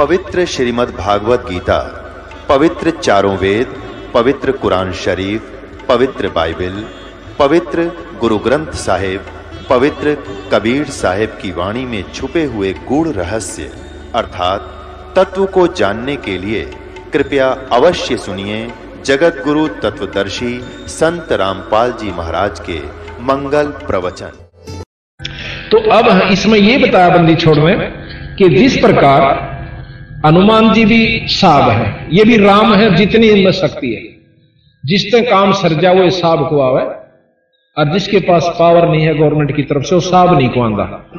पवित्र श्रीमद् भागवत गीता, पवित्र चारों वेद, पवित्र कुरान शरीफ, पवित्र बाइबल, पवित्र गुरु ग्रंथ साहिब, पवित्र कबीर साहिब की वाणी में छुपे हुए गूढ़ रहस्य, अर्थात तत्व को जानने के लिए कृपया अवश्य सुनिए जगत गुरु तत्वदर्शी संत रामपाल जी महाराज के मंगल प्रवचन। तो अब इसमें यह बताया बंदी छोड़ में कि जिस प्रकार हनुमान जी भी साब है। ये भी राम है, जितनी इनमें शक्ति है। जिसने काम सर्जा वो साब को आवे, और जिसके पास पावर नहीं है गवर्नमेंट की तरफ़ से, वो साब नहीं को आंदा।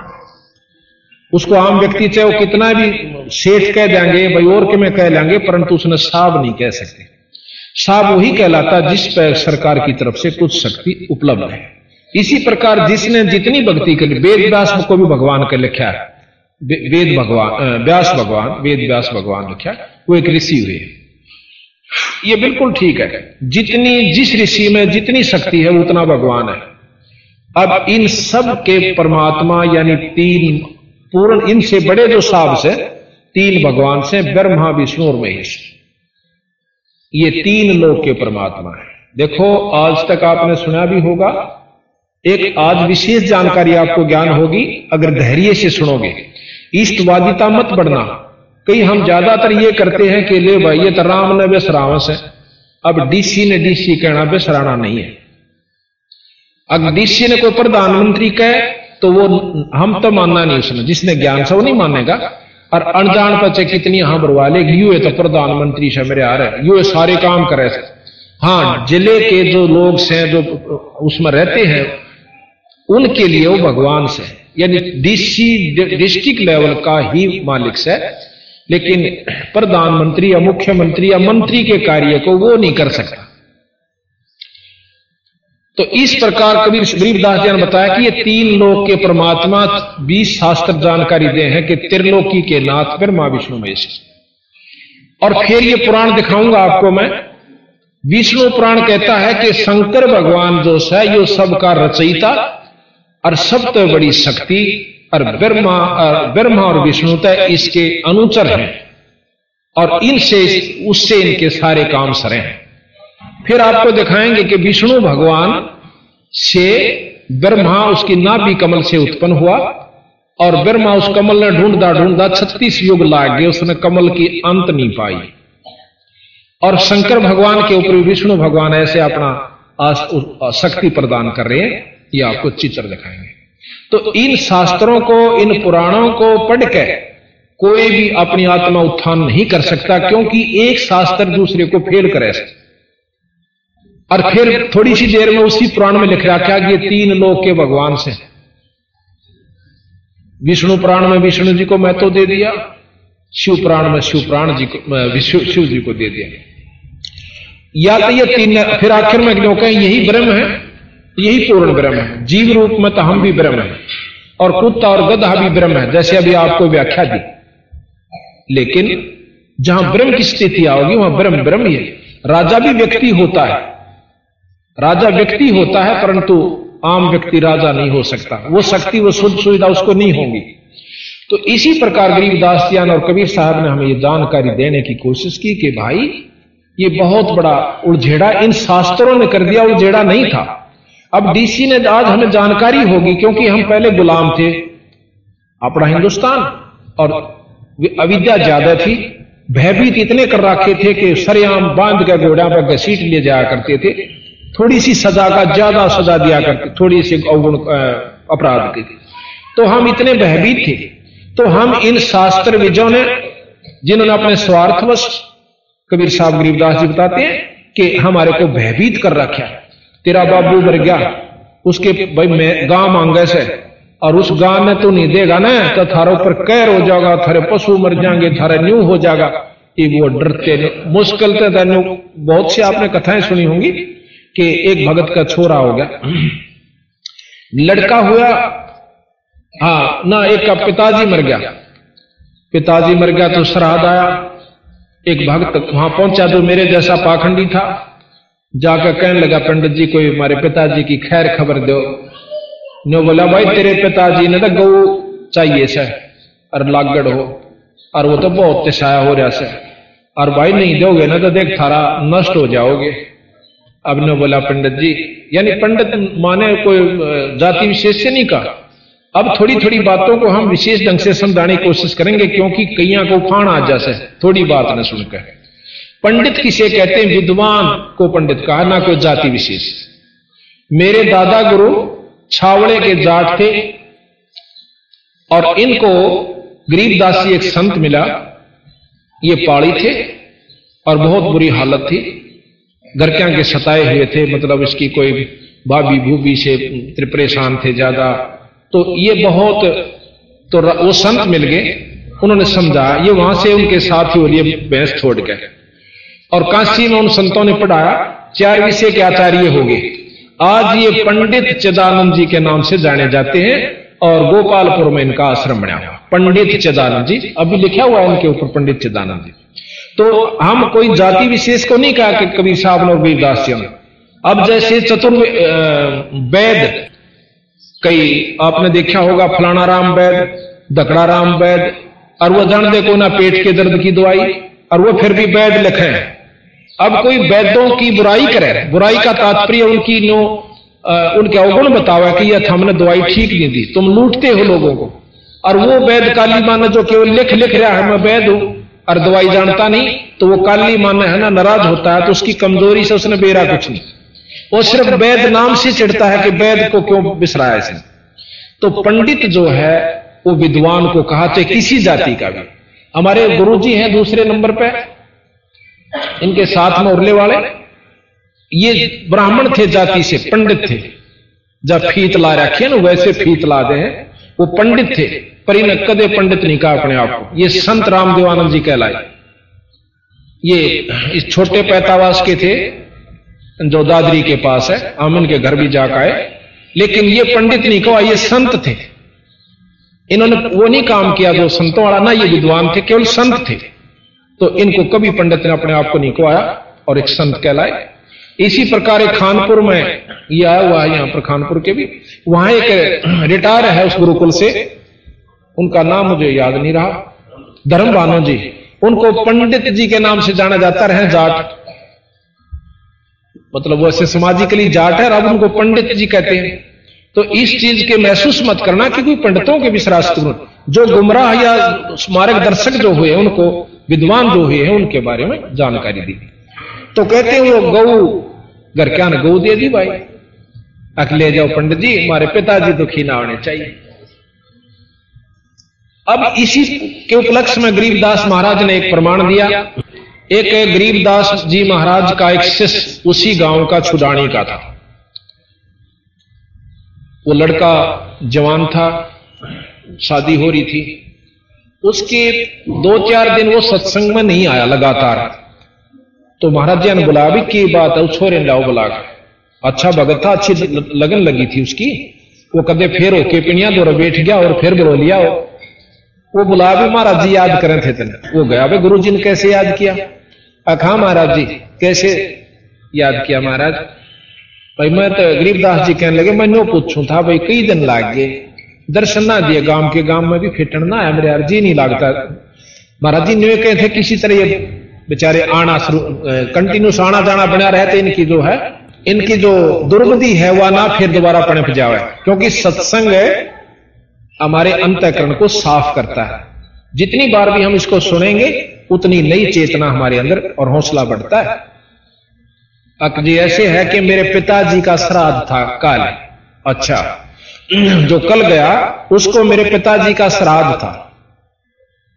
उसको आम व्यक्ति चाहे वो कितना भी सेठ कह देंगे, भाई और के में कह लेंगे, परंतु उसने साब नहीं कह सकते। साब वही कहलाता जिस पर सरकार की तरफ़ से कुछ शक्ति उपलब्ध है। इसी प्रकार जिसने जितनी भक्ति कर वेद व्यास को भी भगवान का लिखा है। वेद भगवान व्यास भगवान, वेद व्यास भगवान लिखा वो एक ऋषि हुए। ये बिल्कुल ठीक है। जितनी जिस ऋषि में जितनी शक्ति है, उतना भगवान है। अब इन सब के परमात्मा, यानी तीन पूर्ण, इनसे बड़े जो साब से, तीन भगवान से, ब्रह्मा, विष्णु और महेश। ये तीन लोग के परमात्मा है। देखो, आज तक आपने सुना भी होगा, एक आज विशेष जानकारी आपको ज्ञान होगी, अगर धैर्य से सुनोगे। ईष्टवादिता मत बढ़ना। कई हम ज़्यादातर ये करते हैं कि ले भाई, ये तो राम ने बेसरावस है। अब डीसी ने डीसी कहना बेसराना नहीं है। अगर डीसी ने कोई प्रधानमंत्री कहे तो वो हम तो मानना नहीं उसने। जिसने ज्ञान से वो नहीं मानेगा। और अनजान बच्चे कितनी हम बरवा लेगी। यू तो प्रधानमंत्री से मेरे आ रहे यू सारे काम करे हाँ ज़िले के जो लोग से जो उसमें रहते हैं, उनके लिए वो भगवान से यानी डीसी डिस्ट्रिक्ट लेवल का ही मालिक है, लेकिन प्रधानमंत्री या मुख्यमंत्री या मंत्री के कार्य को वो नहीं कर सकता। तो इस प्रकार कबीर गरीबदास जी ने बताया कि ये तीन लोक के परमात्मा बीस शास्त्र जानकारी दे हैं कि त्रिलोकी के नाथ ब्रह्मा विष्णु महेश। और फिर ये पुराण दिखाऊँगा आपको मैं। विष्णु पुराण कहता है कि शंकर भगवान जो है, यो सबका रचयिता और सब तो बड़ी शक्ति और ब्रह्मा और ब्रह्मा और विष्णु तय इसके अनुचर हैं। और इनसे, उससे इनके सारे काम सरे हैं। फिर आपको दिखाएँगे कि विष्णु भगवान से ब्रह्मा उसकी नाभि कमल से उत्पन्न हुआ और ब्रह्मा उस कमल ने ढूंढदा ढूंढदा छत्तीस युग लाग गए, उसने कमल की अंत नहीं पाई। और शंकर भगवान के ऊपर विष्णु भगवान ऐसे अपना शक्ति प्रदान कर रहे हैं। ये आपको चित्र दिखाएँगे। तो इन शास्त्रों को, इन पुराणों को पढ़ के कोई भी अपनी आत्मा उत्थान नहीं कर सकता, क्योंकि एक शास्त्र दूसरे को फेल करे। और फिर थोड़ी सी देर में उसी पुराण में लिख रखा कि तीन लोग के भगवान से। विष्णु पुराण में विष्णु जी को मैं तो दे दिया, शिव पुराण में शिव प्राण जी को शिव जी को दे दिया। या तो ये तीन, फिर आखिर में क्यों कहें, यही ब्रह्म है। यही पूर्ण ब्रह्म है। जीव रूप में तो हम भी ब्रह्म है और कुत्ता और गधा भी ब्रह्म है, जैसे अभी आपको व्याख्या दी। लेकिन जहाँ ब्रह्म की स्थिति आओगी, वहाँ ब्रह्म ब्रह्म ही है। राजा भी व्यक्ति होता है। राजा व्यक्ति होता है, परंतु आम व्यक्ति राजा नहीं हो सकता। वो शक्ति, वो सुध सुविधा उसको नहीं होगी। तो इसी प्रकार गरीबदास जियान और कबीर साहब ने हमें ये जानकारी देने की कोशिश की कि भाई, ये बहुत बड़ा उलझेड़ा इन शास्त्रों ने कर दिया, उलझेड़ा नहीं था। अब डीसी ने आज हमें जानकारी होगी, क्योंकि हम पहले गुलाम थे। अपना हिंदुस्तान और अविद्या ज़्यादा थी। भयभीत इतने कर रखे थे कि सरेआम बाँध के घोड़ा पर घसीट लिए जाया करते थे। थोड़ी सी सजा का ज़्यादा सजा दिया करते थोड़ी सी अवगुण अपराध की तो हम इतने भयभीत थे। तो हम इन शास्त्र विजों ने, जिन्होंने अपने स्वार्थवश कबीर साहब गरीबदास जी बताते हैं कि हमारे को भयभीत कर रखा है। तेरा बाबू मर गया। उसके भाई मैं गाँव मांगे से। और उस गाँव में तू नहीं देगा ना तो थारे पर कैर हो जाएगा थारे पशु मर जाएँगे थारे न्यू हो जाएगा। कि वो डरते नहीं मुश्किल तो तेन बहुत सी आपने कथाएँ सुनी होंगी कि एक भगत का छोरा हो गया। लड़का हुआ हाँ ना एक का पिताजी मर गया। पिताजी मर गया तो श्राद्ध आया। एक भक्त वहाँ पहुँचा जो मेरे जैसा पाखंडी था। जाकर कहने लगा, पंडित जी, कोई हमारे पिताजी की खैर खबर दो। ने बोला, भाई, तेरे पिताजी ने तो गौ चाहिए सर और लागड़ हो, और वो तो बहुत तिशाया हो रहा से। और भाई, नहीं दोगे ना तो देख, थारा नष्ट हो जाओगे। अब ने बोला, पंडित जी, यानी पंडित माने कोई जाति विशेष से नहीं कहा। अब थोड़ी थोड़ी बातों को हम विशेष ढंग से समझाने की कोशिश करेंगे, क्योंकि कईया को उफान आ जासे थोड़ी बात न सुनकर। पंडित किसे कहते हैं? विद्वान को पंडित कहा ना कोई जाति विशेष। मेरे दादा गुरु छावड़े के जाट थे और इनको गरीबदासी एक संत मिला। ये पाड़ी थे और बहुत बुरी हालत थी। घर के सताए हुए थे मतलब इसकी कोई भाभी भूबी से परेशान थे ज़्यादा। तो ये बहुत तो वो संत मिल गए। उन्होंने समझा ये वहाँ से उनके साथ ही और ये भैंस छोड़ गए। और काशी में उन संतों ने पढ़ाया चार विषय के आचार्य हो गए आज ये पंडित चिदानंद जी के नाम से जाने जाते हैं और गोपालपुर में इनका आश्रम बना हुआ पंडित चिदानंद जी, अभी लिखा हुआ है इनके ऊपर पंडित चिदानंद जी। तो हम कोई जाति विशेष को नहीं कहा कि कबीर साहब और वीरदास जी अब जैसे चतुर् वैद, कई आपने देखा होगा, फलाना राम वैद, दकड़ा राम वैद, और वो जान देखो ना पेट के दर्द की दवाई, और वो फिर भी वैद लिखे हैं। अब कोई वैद्यों की बुराई करे बुराई का तात्पर्य उनकी नो उनके अवगुण बतावा कि यह हमने दवाई ठीक नहीं दी। तुम लूटते हो लोगों को। और वो वैद काली मान जो केवल लिख लिख रहा है मैं वैद हूँ और दवाई जानता नहीं तो वो काली मान है ना नाराज़ होता है तो उसकी कमज़ोरी से उसने बेरा कुछ नहीं। वो सिर्फ़ वैद नाम से चिढ़ता है कि वैद को क्यों बिसराया इसने? तो पंडित जो है वो विद्वान को कहा चाहे किसी जाति का भी। हमारे गुरुजी हैं दूसरे नंबर पे इनके साथ में उरले वाले? ये ब्राह्मण थे जाति से पंडित थे। जब फीत ला रखे ना वैसे फीत ला दे वो पंडित थे पर इन कदे पंडित नहीं कहा अपने आप को। ये संत रामदेवानंद जी कहलाए। ये इस छोटे पैतावास के थे जो दादरी के पास है हम इनके घर भी जाकर आए। लेकिन ये पंडित नहीं कहा ये संत थे। इन्होंने वो नहीं काम किया जो संतों वाला ना ये विद्वान थे केवल संत थे। तो इनको कभी पंडित ने अपने आप को नहीं कहाया और एक संत कहलाए। इसी प्रकार एक खानपुर में ये आया हुआ है यहाँ पर खानपुर के भी। वहाँ एक रिटायर है उस गुरुकुल से। उनका नाम मुझे याद नहीं रहा। धर्म बानो जी। उनको पंडित जी के नाम से जाना जाता रहे, जाट। मतलब वो ऐसे सामाजिकली जाट है अब उनको पंडित जी कहते हैं। तो इस चीज़ के महसूस मत करना कि कोई पंडितों के विश्वास जो गुमराह या मार्गदर्शक जो हुए उनको विद्वान जो हुए हैं, उनके बारे में जानकारी दी। तो कहते हैं, वो गौ घर क्या ने गौ दे दी भाई। अकले जाओ पंडित जी, हमारे पिताजी दुखी ना होने चाहिए। अब इसी के उपलक्ष्य में गरीबदास महाराज ने एक प्रमाण दिया। एक गरीबदास जी महाराज का एक शिष्य उसी गाँव का छुडानी का था। वो लड़का जवान था, शादी हो रही थी। उसके दो चार दिन वो सत्संग में नहीं आया लगातार। तो महाराज जी ने बुलाया भी की बात है छोरे लाओ बुला अच्छा भगत था, अच्छी लगन लगी थी उसकी। वो कदे फिर होके पिनिया दो बैठ गया, और फिर बुला लिया वो बुला भी महाराज जी, याद करें थे तेने। वो गया भाई गुरु जी ने कैसे याद किया? अखा महाराज जी, कैसे याद किया महाराज? भाई, मैं तो गरीबदास जी कहने लगे, मैं नो पूछू था, भाई, कई दिन लाग गए। दर्शन ना दिए, गाँव के गाँव में भी फिटन ना है मेरे यार जी नहीं लगता। महाराज जी ने कहे थे किसी तरह ये बेचारे आना शुरू कंटिन्यूस आना जाना बना रहते, इनकी जो है, इनकी जो दुर्बुद्धि है, वह ना फिर दोबारा पणप जाए क्योंकि सत्संग हमारे अंतकरण को साफ़ करता है। जितनी बार भी हम इसको सुनेंगे, उतनी नई चेतना हमारे अंदर और हौसला बढ़ता है। अक जी, ऐसे है कि मेरे पिताजी का श्राद्ध था कल। अच्छा। जो कल गया उसको मेरे पिताजी का श्राद्ध था।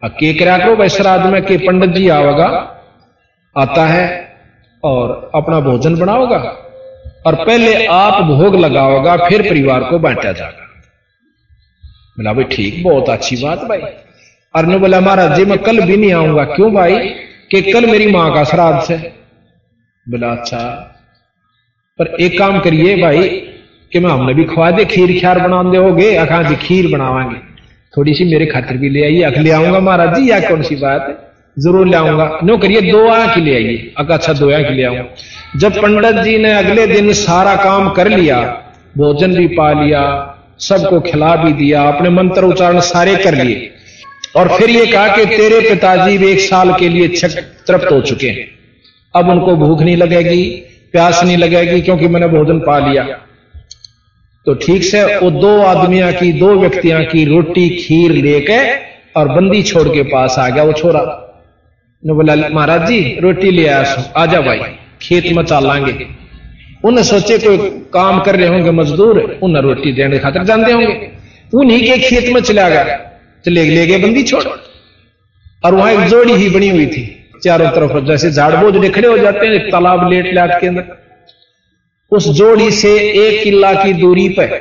के करा करो भाई श्राद्ध में के पंडित जी आवेगा आता है और अपना भोजन बनाओगा और पहले आप भोग लगाओगा फिर परिवार को बांटा जाएगा। बोला भाई ठीक बहुत अच्छी बात भाई। और ने बोला महाराज जी मैं कल भी नहीं आऊँगा। क्यों भाई? कि कल मेरी माँ का श्राद्ध है। बोला अच्छा पर एक काम करिए भाई कि मैं हमने भी खवा दे, खीर ख्यार बना दे होगे अखा जी खीर बनावांगे। थोड़ी सी मेरे खातिर भी ले आइए अख ले आऊँगा महाराज जी, या कौन सी बात है? ज़रूर ले आऊँगा। नो करिए, दो आँख ले आइए। अका अच्छा दो आँख ले आऊँगा जब पंडित जी ने अगले दिन सारा काम कर लिया, भोजन भी पा लिया, सबको खिला भी दिया, अपने मंत्र उच्चारण सारे कर लिए। और फिर ये कहा कि तेरे पिताजी भी एक साल के लिए तृप्त हो चुके हैं। अब उनको भूख नहीं लगेगी, प्यास नहीं लगेगी, क्योंकि मैंने भोजन पा लिया। तो ठीक से वो दो आदमिया की, दो व्यक्तियाँ की रोटी, खीर लेके और बंदी छोड़ के पास आ गया वो छोरा। ने बोला, महाराज जी, रोटी ले आया आ आजा भाई, खेत में चालांगे उन्हें सोचे, कोई काम कर रहे होंगे मजदूर, उन्हें रोटी देने खातर जानते होंगे। उन्हीं के खेत में चला गया चले ले गए बंदी छोड़। और वहाँ एक जोड़ी ही बनी हुई थी, चारों तरफ़, जैसे झाड़ बोझ खड़े हो जाते हैं तालाब लेट लाट के अंदर। उस जोड़ी से एक किला की दूरी पर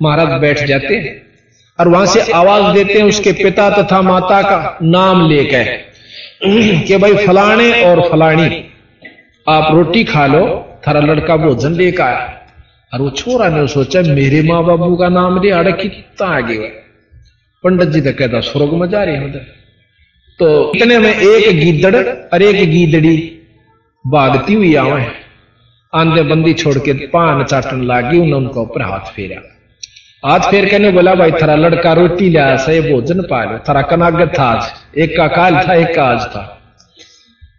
महाराज बैठ जाते हैं और वहाँ से आवाज़ देते हैं उसके पिता तथा माता का नाम लेकर कि भाई फलाने और फलानी, आप रोटी खा लो, थारा लड़का भोजन लेकर आया। और वो छोरा ने सोचा, मेरे माँ बाबू का नाम ले अड़े कितना आगे हुआ। पंडित जी तो कहता, स्वर्ग में जा रहे हैं तो इतने में एक गीदड़ और एक गीदड़ी भागती हुई आवे। आंधे बंदी छोड़ के पान चाटन लागी उन्होंने उनका ऊपर हाथ फेरा। हाथ फेर के ने बोला, भाई, थारा लड़का रोटी लिया सही भोजन पा लो। थारा कनागत था आज। एक का काल था, एक का आज था।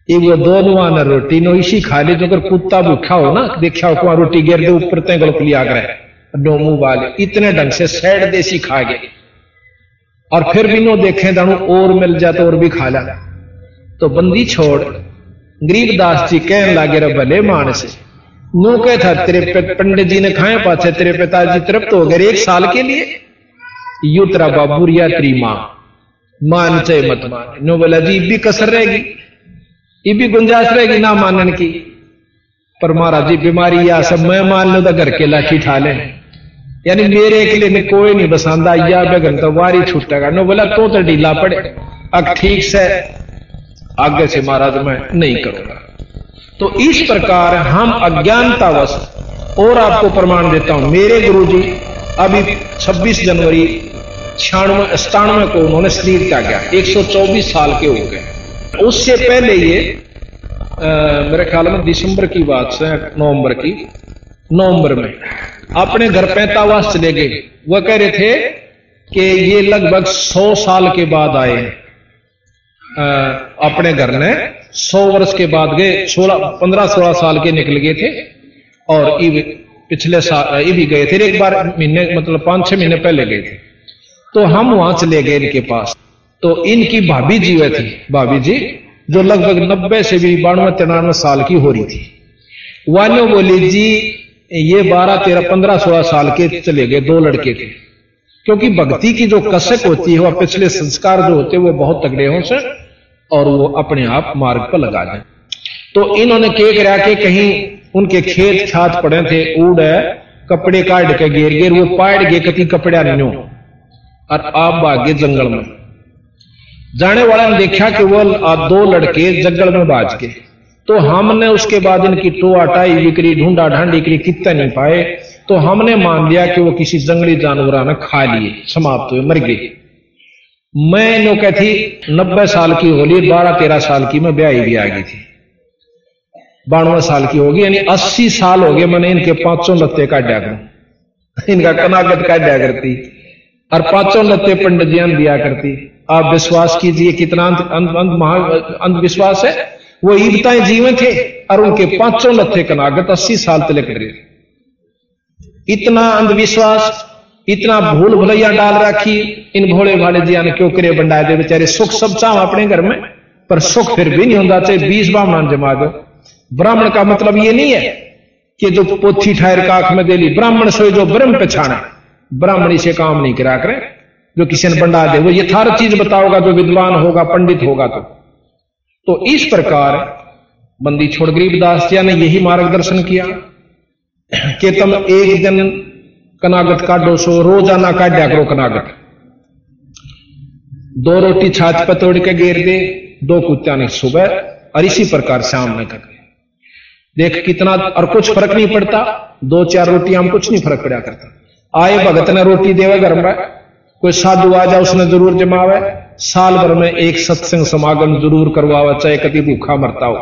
ये वो दोनों रोटी नो इसी खा ली, जो कुत्ता भूखा हो ना, देखा हो रोटी गिर दे, ऊपर तय गलत लिया करे मुँह वाले इतने ढंग से सैड देसी खा गए। और फिर भी नो देखे, दानू, और मिल जाए तो और भी खा ला। तो बंदी छोड़ गरीबदास जी कहने लागे रे भले मान से नो कह था, तेरे पंडित जी ने खाए पाछे, तेरे पिताजी तृप्त हो गए एक साल के लिए। यू तेरा बाबू या तेरी माँ। मान चाहे मत मान। नो बोला, जी भी कसर रहेगी। ये भी गुंजाइश रहेगी ना मानने की? पर महाराज जी, बीमारी या सब मैं मान लो तो घर के लाठी ठा ले। यानी मेरे के लिए कोई नहीं बसांदा, या बेगन तो वारी छूटेगा। नो बोला तो तो ढीला पड़े। अब ठीक से आगे से महाराज मैं नहीं करूँगा। तो इस प्रकार हम अज्ञानतावश और आपको प्रमाण देता हूँ। मेरे गुरु जी अभी 26 जनवरी छियानवे सतानवे को उन्होंने शरीर त्यागा। 124 साल के हो गए। उससे पहले ये आ, मेरे ख्याल में दिसंबर की बात से नवंबर की नवंबर में अपने घर पैतावास चले गए। वह कह रहे थे कि ये लगभग सौ साल के बाद आए अपने घर ने सौ वर्ष के बाद गए, सोलह, पंद्रह, सोलह साल के निकल गए थे और पिछले साल ये भी गए थे, एक बार महीने मतलब पाँच, छह महीने पहले गए थे। तो हम वहाँ चले गए इनके पास। तो इनकी भाभी जी वह थी, भाभी जी, जो लगभग नब्बे से भी बानवे, तिरानवे साल की हो रही थी। वानो बोली, जी, ये बारह, तेरह, पंद्रह, सोलह साल के चले गए, दो लड़के थे। क्योंकि भक्ति की जो कसक होती है, वह पिछले संस्कार जो होते हैं, वो बहुत तगड़े हों से और वो अपने आप मार्ग पर लगा जाए तो इन्होंने के करा के कहीं उनके खेत छात पड़े थे उड़ कपड़े काट के गेर गेर वो पाड़ गए कति कपड़ा नो और आप भागे जंगल में। जाने वाला ने देखा कि वो दो लड़के जंगल में बाज के। तो हमने उसके बाद इनकी टो टाई बिक्री, ढूंढा ढांडी करी कितना नहीं पाए। तो हमने मान लिया कि वो किसी जंगली जानवर ने खा लिए, समाप्त हुए, मर गए। मैं नो कहती नब्बे साल की होली, बारह तेरह साल की मैं ब्याही भी आ गई थी। बानवे साल की होगी, यानी अस्सी साल हो गए मैंने इनके पाँचों लत्ते काटा कर इनका कनागत काटा करती, और पाँचों लत्ते पंडित जी दिया करती। आप विश्वास कीजिए कितना अंधविश्वास है? वो ईदताएँ जीवन थे, और उनके पाँचों लत्थे कनागत अस्सी साल तले कर रहे इतना अंधविश्वास इतना भूल भुलैया डाल रखी, इन भोले भाले जिया ने क्यों करे बंडाए दे बेचारे? सुख सब चाह अपने घर में, पर सुख फिर भी नहीं होता चाहे बीस ब्राह्मण जमा दो। ब्राह्मण का मतलब ये नहीं है कि जो पोथी ठहर का आँख में दे ली ब्राह्मण सोए जो ब्रह्म पछाना ब्राह्मण इसे काम नहीं करा करे, जो किसी ने बंडा दे, वो यथार्थ चीज़ बताओगा, जो विद्वान होगा, पंडित होगा तो। तो इस प्रकार बंदी छोड़ गरीबदास ने यही मार्गदर्शन किया कि तुम एक दिन कनागत काटो सो, रोज़ाना काटा करो कनागत. दो रोटी छाछ पर तोड़ के गेर दे, दो कुत्ता ने सुबह और इसी प्रकार शाम में कर देख कितना और कुछ फ़र्क नहीं पड़ता, दो चार रोटियाँ हम कुछ नहीं फ़र्क पड़ा करता. आए भगत ने रोटी देवे घर में कोई साधु आ जाए, उसने ज़रूर जमावे. साल भर में एक सत्संग समागम ज़रूर करवावे, चाहे कभी भूखा मरता हो.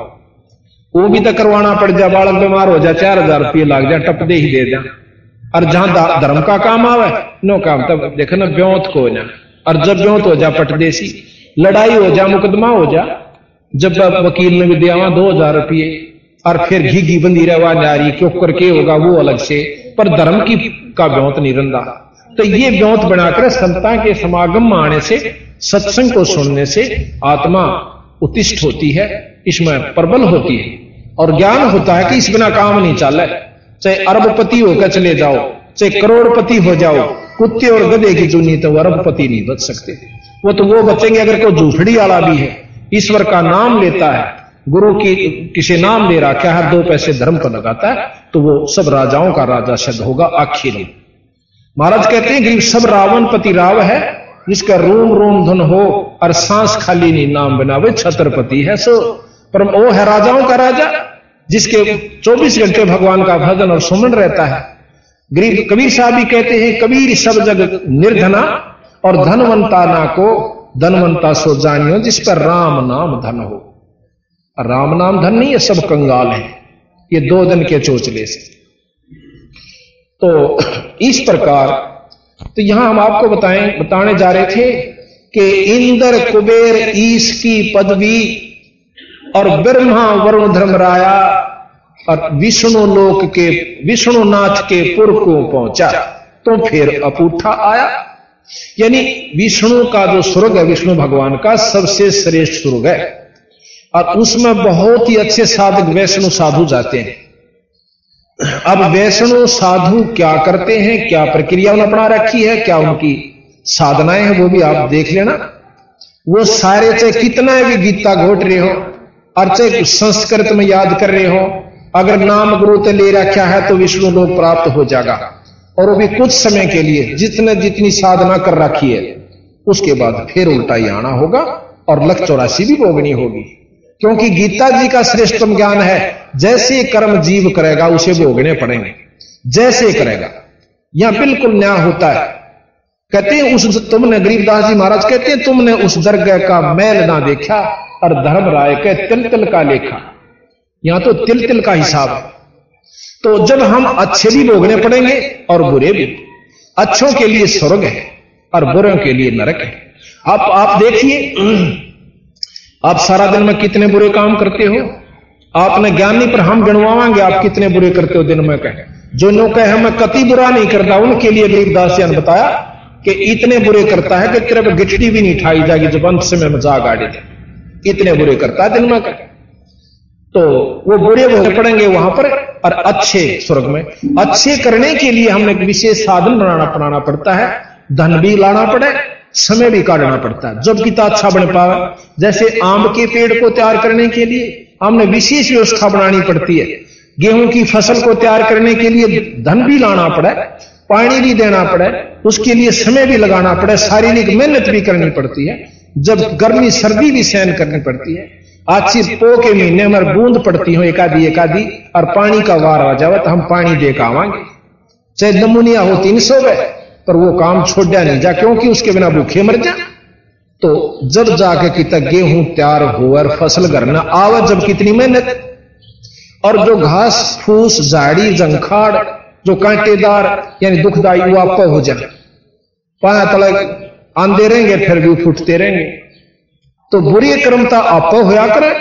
वो भी तो करवाना पड़ जाए, बालक बीमार हो जाए, चार हज़ार रुपये लाग जाए टप दे ही दे जा और जहाँ धर्म का काम आवे, नो काम तब देखे ना ब्योत को ना। और जब ब्योत हो जा पटदेसी, लड़ाई हो जा, मुकदमा हो जा, जब वकील ने भी दिया दो हज़ार रुपये, और फिर घी घी बंदी रहा नारी क्यों करके होगा वो अलग से, पर धर्म की का ब्योत नहीं रंदा। तो ये ब्योत बनाकर संता के समागम में आने से, सत्संग को सुनने से आत्मा उत्तिष्ठ होती है, इसमें प्रबल होती है। और ज्ञान होता है कि इस बिना काम नहीं चल चाहे अरबपति होकर चले जाओ, चाहे करोड़पति हो जाओ, कुत्ते और गधे की चुनी तो अरबपति नहीं बच सकते। वो तो वो बचेंगे अगर कोई झूठड़ी वाला भी है। ईश्वर का नाम लेता है, गुरु की किसी नाम ले रखा है, दो पैसे धर्म पर लगाता है तो वो सब राजाओं का राजा शब्द होगा आखिर। महाराज कहते हैं कि सब रावण पति राव है, जिसका रोम रोम धन हो और सांस खाली नहीं, नाम बनावे छत्रपति है, सो पर वो है राजाओं का राजा। जिसके 24 घंटे भगवान का भजन और सुमन रहता है। गरीब कबीर साहब भी कहते हैं, कबीर सब जग निर्धना और धनवंता ना को, धनवंता सो जानियो जिस पर राम नाम धन हो। राम नाम धन नहीं है सब कंगाल है। ये दो दिन के चोचले से। तो इस प्रकार तो यहाँ हम आपको बताएँ, बताने जा रहे थे कि इंद्र कुबेर ईश की पदवी और ब्रह्मा वरुण धर्मराया और विष्णु लोक के विष्णुनाथ के पुर को पहुँचा तो फिर अपूठा आया। यानी विष्णु का जो स्वर्ग है, विष्णु भगवान का सबसे श्रेष्ठ स्वर्ग है। और उसमें बहुत ही अच्छे साधक वैष्णु साधु जाते हैं। अब वैष्णु साधु क्या करते हैं, क्या प्रक्रिया उन्हें अपना रखी है, क्या उनकी साधनाएँ हैं, वो भी आप देख लेना। वो सारे चाहे कितना भी गीता घोट रहे हो और चाहे संस्कृत में याद कर रहे हो, अगर नाम गुरु ते ले रखा है तो विष्णु लोग प्राप्त हो जाएगा। और वो भी कुछ समय के लिए जितने जितनी साधना कर रखी है, उसके बाद फिर उल्टा ही आना होगा और लख चौरासी भी भोगनी होगी। क्योंकि गीता जी का श्रेष्ठतम ज्ञान है, जैसे कर्म जीव करेगा, उसे भोगने पड़ेंगे। जैसे करेगा। यह बिल्कुल न्याय होता है। कहते हैं, उस तुमने गरीबदास जी महाराज, कहते हैं, तुमने उस दरगह का मैल ना देखा। और धर्म राय के तिल तिल का लेखा। यहाँ तो तिल तिल का हिसाब। तो जब हम अच्छे भी भोगने पड़ेंगे और बुरे भी। अच्छों के लिए स्वर्ग है और बुरों के लिए नरक है। आप आप देखिए, आप सारा दिन में कितने बुरे काम करते हो। आपने ज्ञानी पर हम गणवाएँगे, आप कितने बुरे करते हो दिन में कहे। जो नो कहे, मैं कति बुरा नहीं करता, उनके लिए गरीबदास ने बताया कि इतने बुरे करता है कि तेरे गिठड़ी भी नहीं ठाई जाएगी, जब अंत से मैं मज़ाक गाड़ी दे इतने बुरे करता दिन में तो वो बुरे भोग पड़ेंगे वहाँ पर और अच्छे स्वर्ग में। अच्छे करने के लिए हमें एक विशेष साधन बनाना बनाना पड़ता है। धन भी लाना पड़े, समय भी काटना पड़ता है। जब कितना अच्छा बन पावे, जैसे आम के पेड़ को तैयार करने के लिए हमने विशेष व्यवस्था बनानी पड़ती है। गेहूँ की फ़सल को तैयार करने के लिए धन भी लाना पड़े, पानी भी देना पड़े, उसके लिए समय भी लगाना पड़े, शारीरिक मेहनत भी करनी पड़ती है। जब गर्मी सर्दी भी सहन करनी पड़ती है अच्छी पो के महीने में बूंद पड़ती हो एकाधी एकाधी और पानी का वार आ जावे तो हम पानी दे का आवांगे। चाहे नमूनिया हो तीन सौ पर वो काम छोड़ा नहीं जा क्योंकि उसके बिना भूखे मर जा। तो जब जाके कितना गेहूँ तैयार हो और फ़सल करना आवत जब कितनी मेहनत। और जो घास फूस झाड़ी जंखाड़ जो कांटेदार यानी दुखदायी वो आप हो जाए। पाया तलक आंदे रहेंगे, फिर भी फूटते रहेंगे। तो बुरी कर्मता आप होया करे,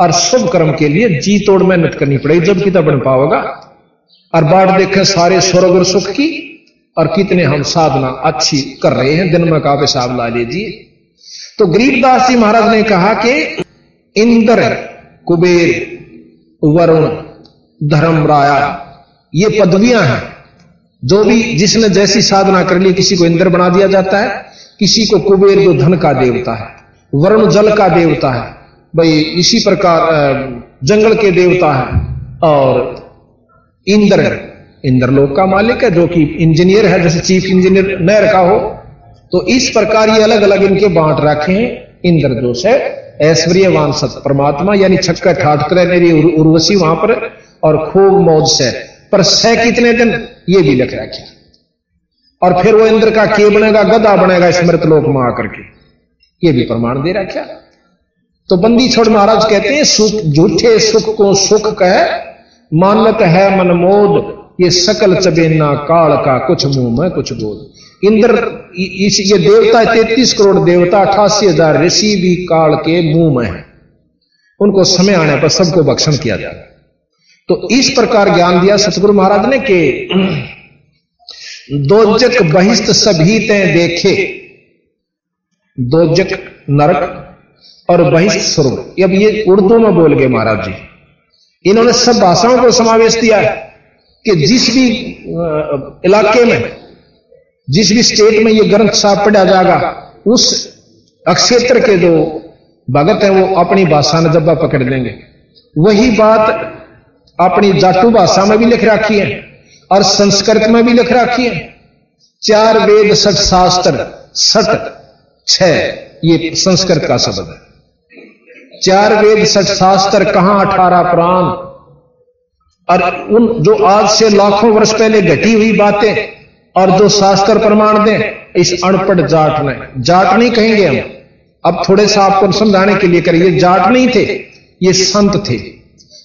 और शुभ कर्म के लिए जी तोड़ मेहनत करनी पड़ेगी, जब कितना बन पाओगा। और बाट देखे, सारे स्वर्ग और सुख की, और कितने हम साधना अच्छी कर रहे हैं, दिन में का पेशाब ला लीजिए। तो गरीबदास जी महाराज ने कहा कि इंद्र, कुबेर, वरुण धर्मराया ये पदवियाँ हैं। जो भी जिसने जैसी साधना कर ली, किसी को इंद्र बना दिया जाता है। किसी को कुबेर जो धन का देवता है, वरुण जल का देवता है, भाई इसी प्रकार जंगल के देवता है और इंद्र इंद्र इंद्रलोक का मालिक है, जो कि इंजीनियर है, जैसे चीफ इंजीनियर नहर का हो। तो इस प्रकार ये अलग अलग इनके बांट रखे हैं। इंद्र जो है ऐश्वर्यवान सत परमात्मा, यानी छक्का ठाठ कर मेरी उर्वशी वहाँ पर, और खूब मौज से। पर सह कितने दिन, ये भी लिख रखे और फिर वो इंद्र का के बनेगा, गदा बनेगा स्मृत लोक में आकर के। ये भी प्रमाण दे रखा। तो बंदी छोड़ महाराज कहते हैं, सुख, झूठे सुख को सुख कह, मानत है मनमोद ये सकल चबेना काल का कुछ मुँह में कुछ बोध। इंद्र इस, ये देवता तैतीस करोड़ देवता, अठासी हज़ार ऋषि भी काल के मुँह में है। उनको समय आने पर सबको भक्षण किया जाएगा तो इस प्रकार ज्ञान दिया सतगुरु महाराज ने कि दोजक बहिस्त सभी ते देखे। दोजक नरक और बहिस्त स्वर्ग अब ये उर्दू में बोल गए महाराज जी। इन्होंने सब भाषाओं को समावेश दिया है कि जिस भी इलाके में, जिस भी स्टेट में ये ग्रंथ साफ़ पढ़ा जाएगा, उस अक्षेत्र के जो भगत हैं वो अपनी भाषा में जब्बा पकड़ लेंगे। वही बात अपनी जाटू भाषा में भी लिख रखी है। और संस्कृत में भी लिख रखी है। चार वेद, सठ शास्त्र, सठ छ ये संस्कृत का शब्द है। चार वेद, सठ शास्त्र, कहाँ अठारह प्राण? और उन जो आज से लाखों वर्ष पहले घटी हुई बातें और जो शास्त्र प्रमाण दें, इस अनपढ़ जाट ने जाट नहीं कहेंगे हम। अब थोड़े सा आपको समझाने के लिए करिए, जाट नहीं थे, ये संत थे।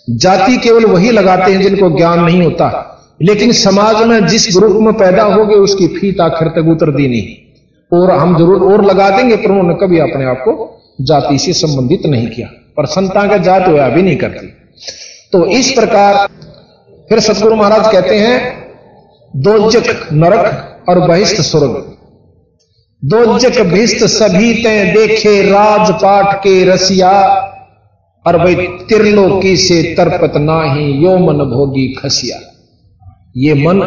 जाति केवल वही लगाते हैं जिनको ज्ञान नहीं होता। लेकिन समाज में जिस ग्रुप में पैदा हो गए उसकी फीत आखिर तक उतर दी नहीं और हम ज़रूर और लगा देंगे पर उन्होंने कभी अपने आप को जाति से संबंधित नहीं किया। पर संता का जात हुआ भी नहीं करती। तो इस प्रकार फिर सतगुरु महाराज कहते हैं दोजक नरक और बहिष्ठ स्वर्ग। दोजक भिस्त सभी तय देखे राजपाट के रसिया और भाई त्रिलोकी से तरपत नाही यो मन भोगी खसिया। ये मन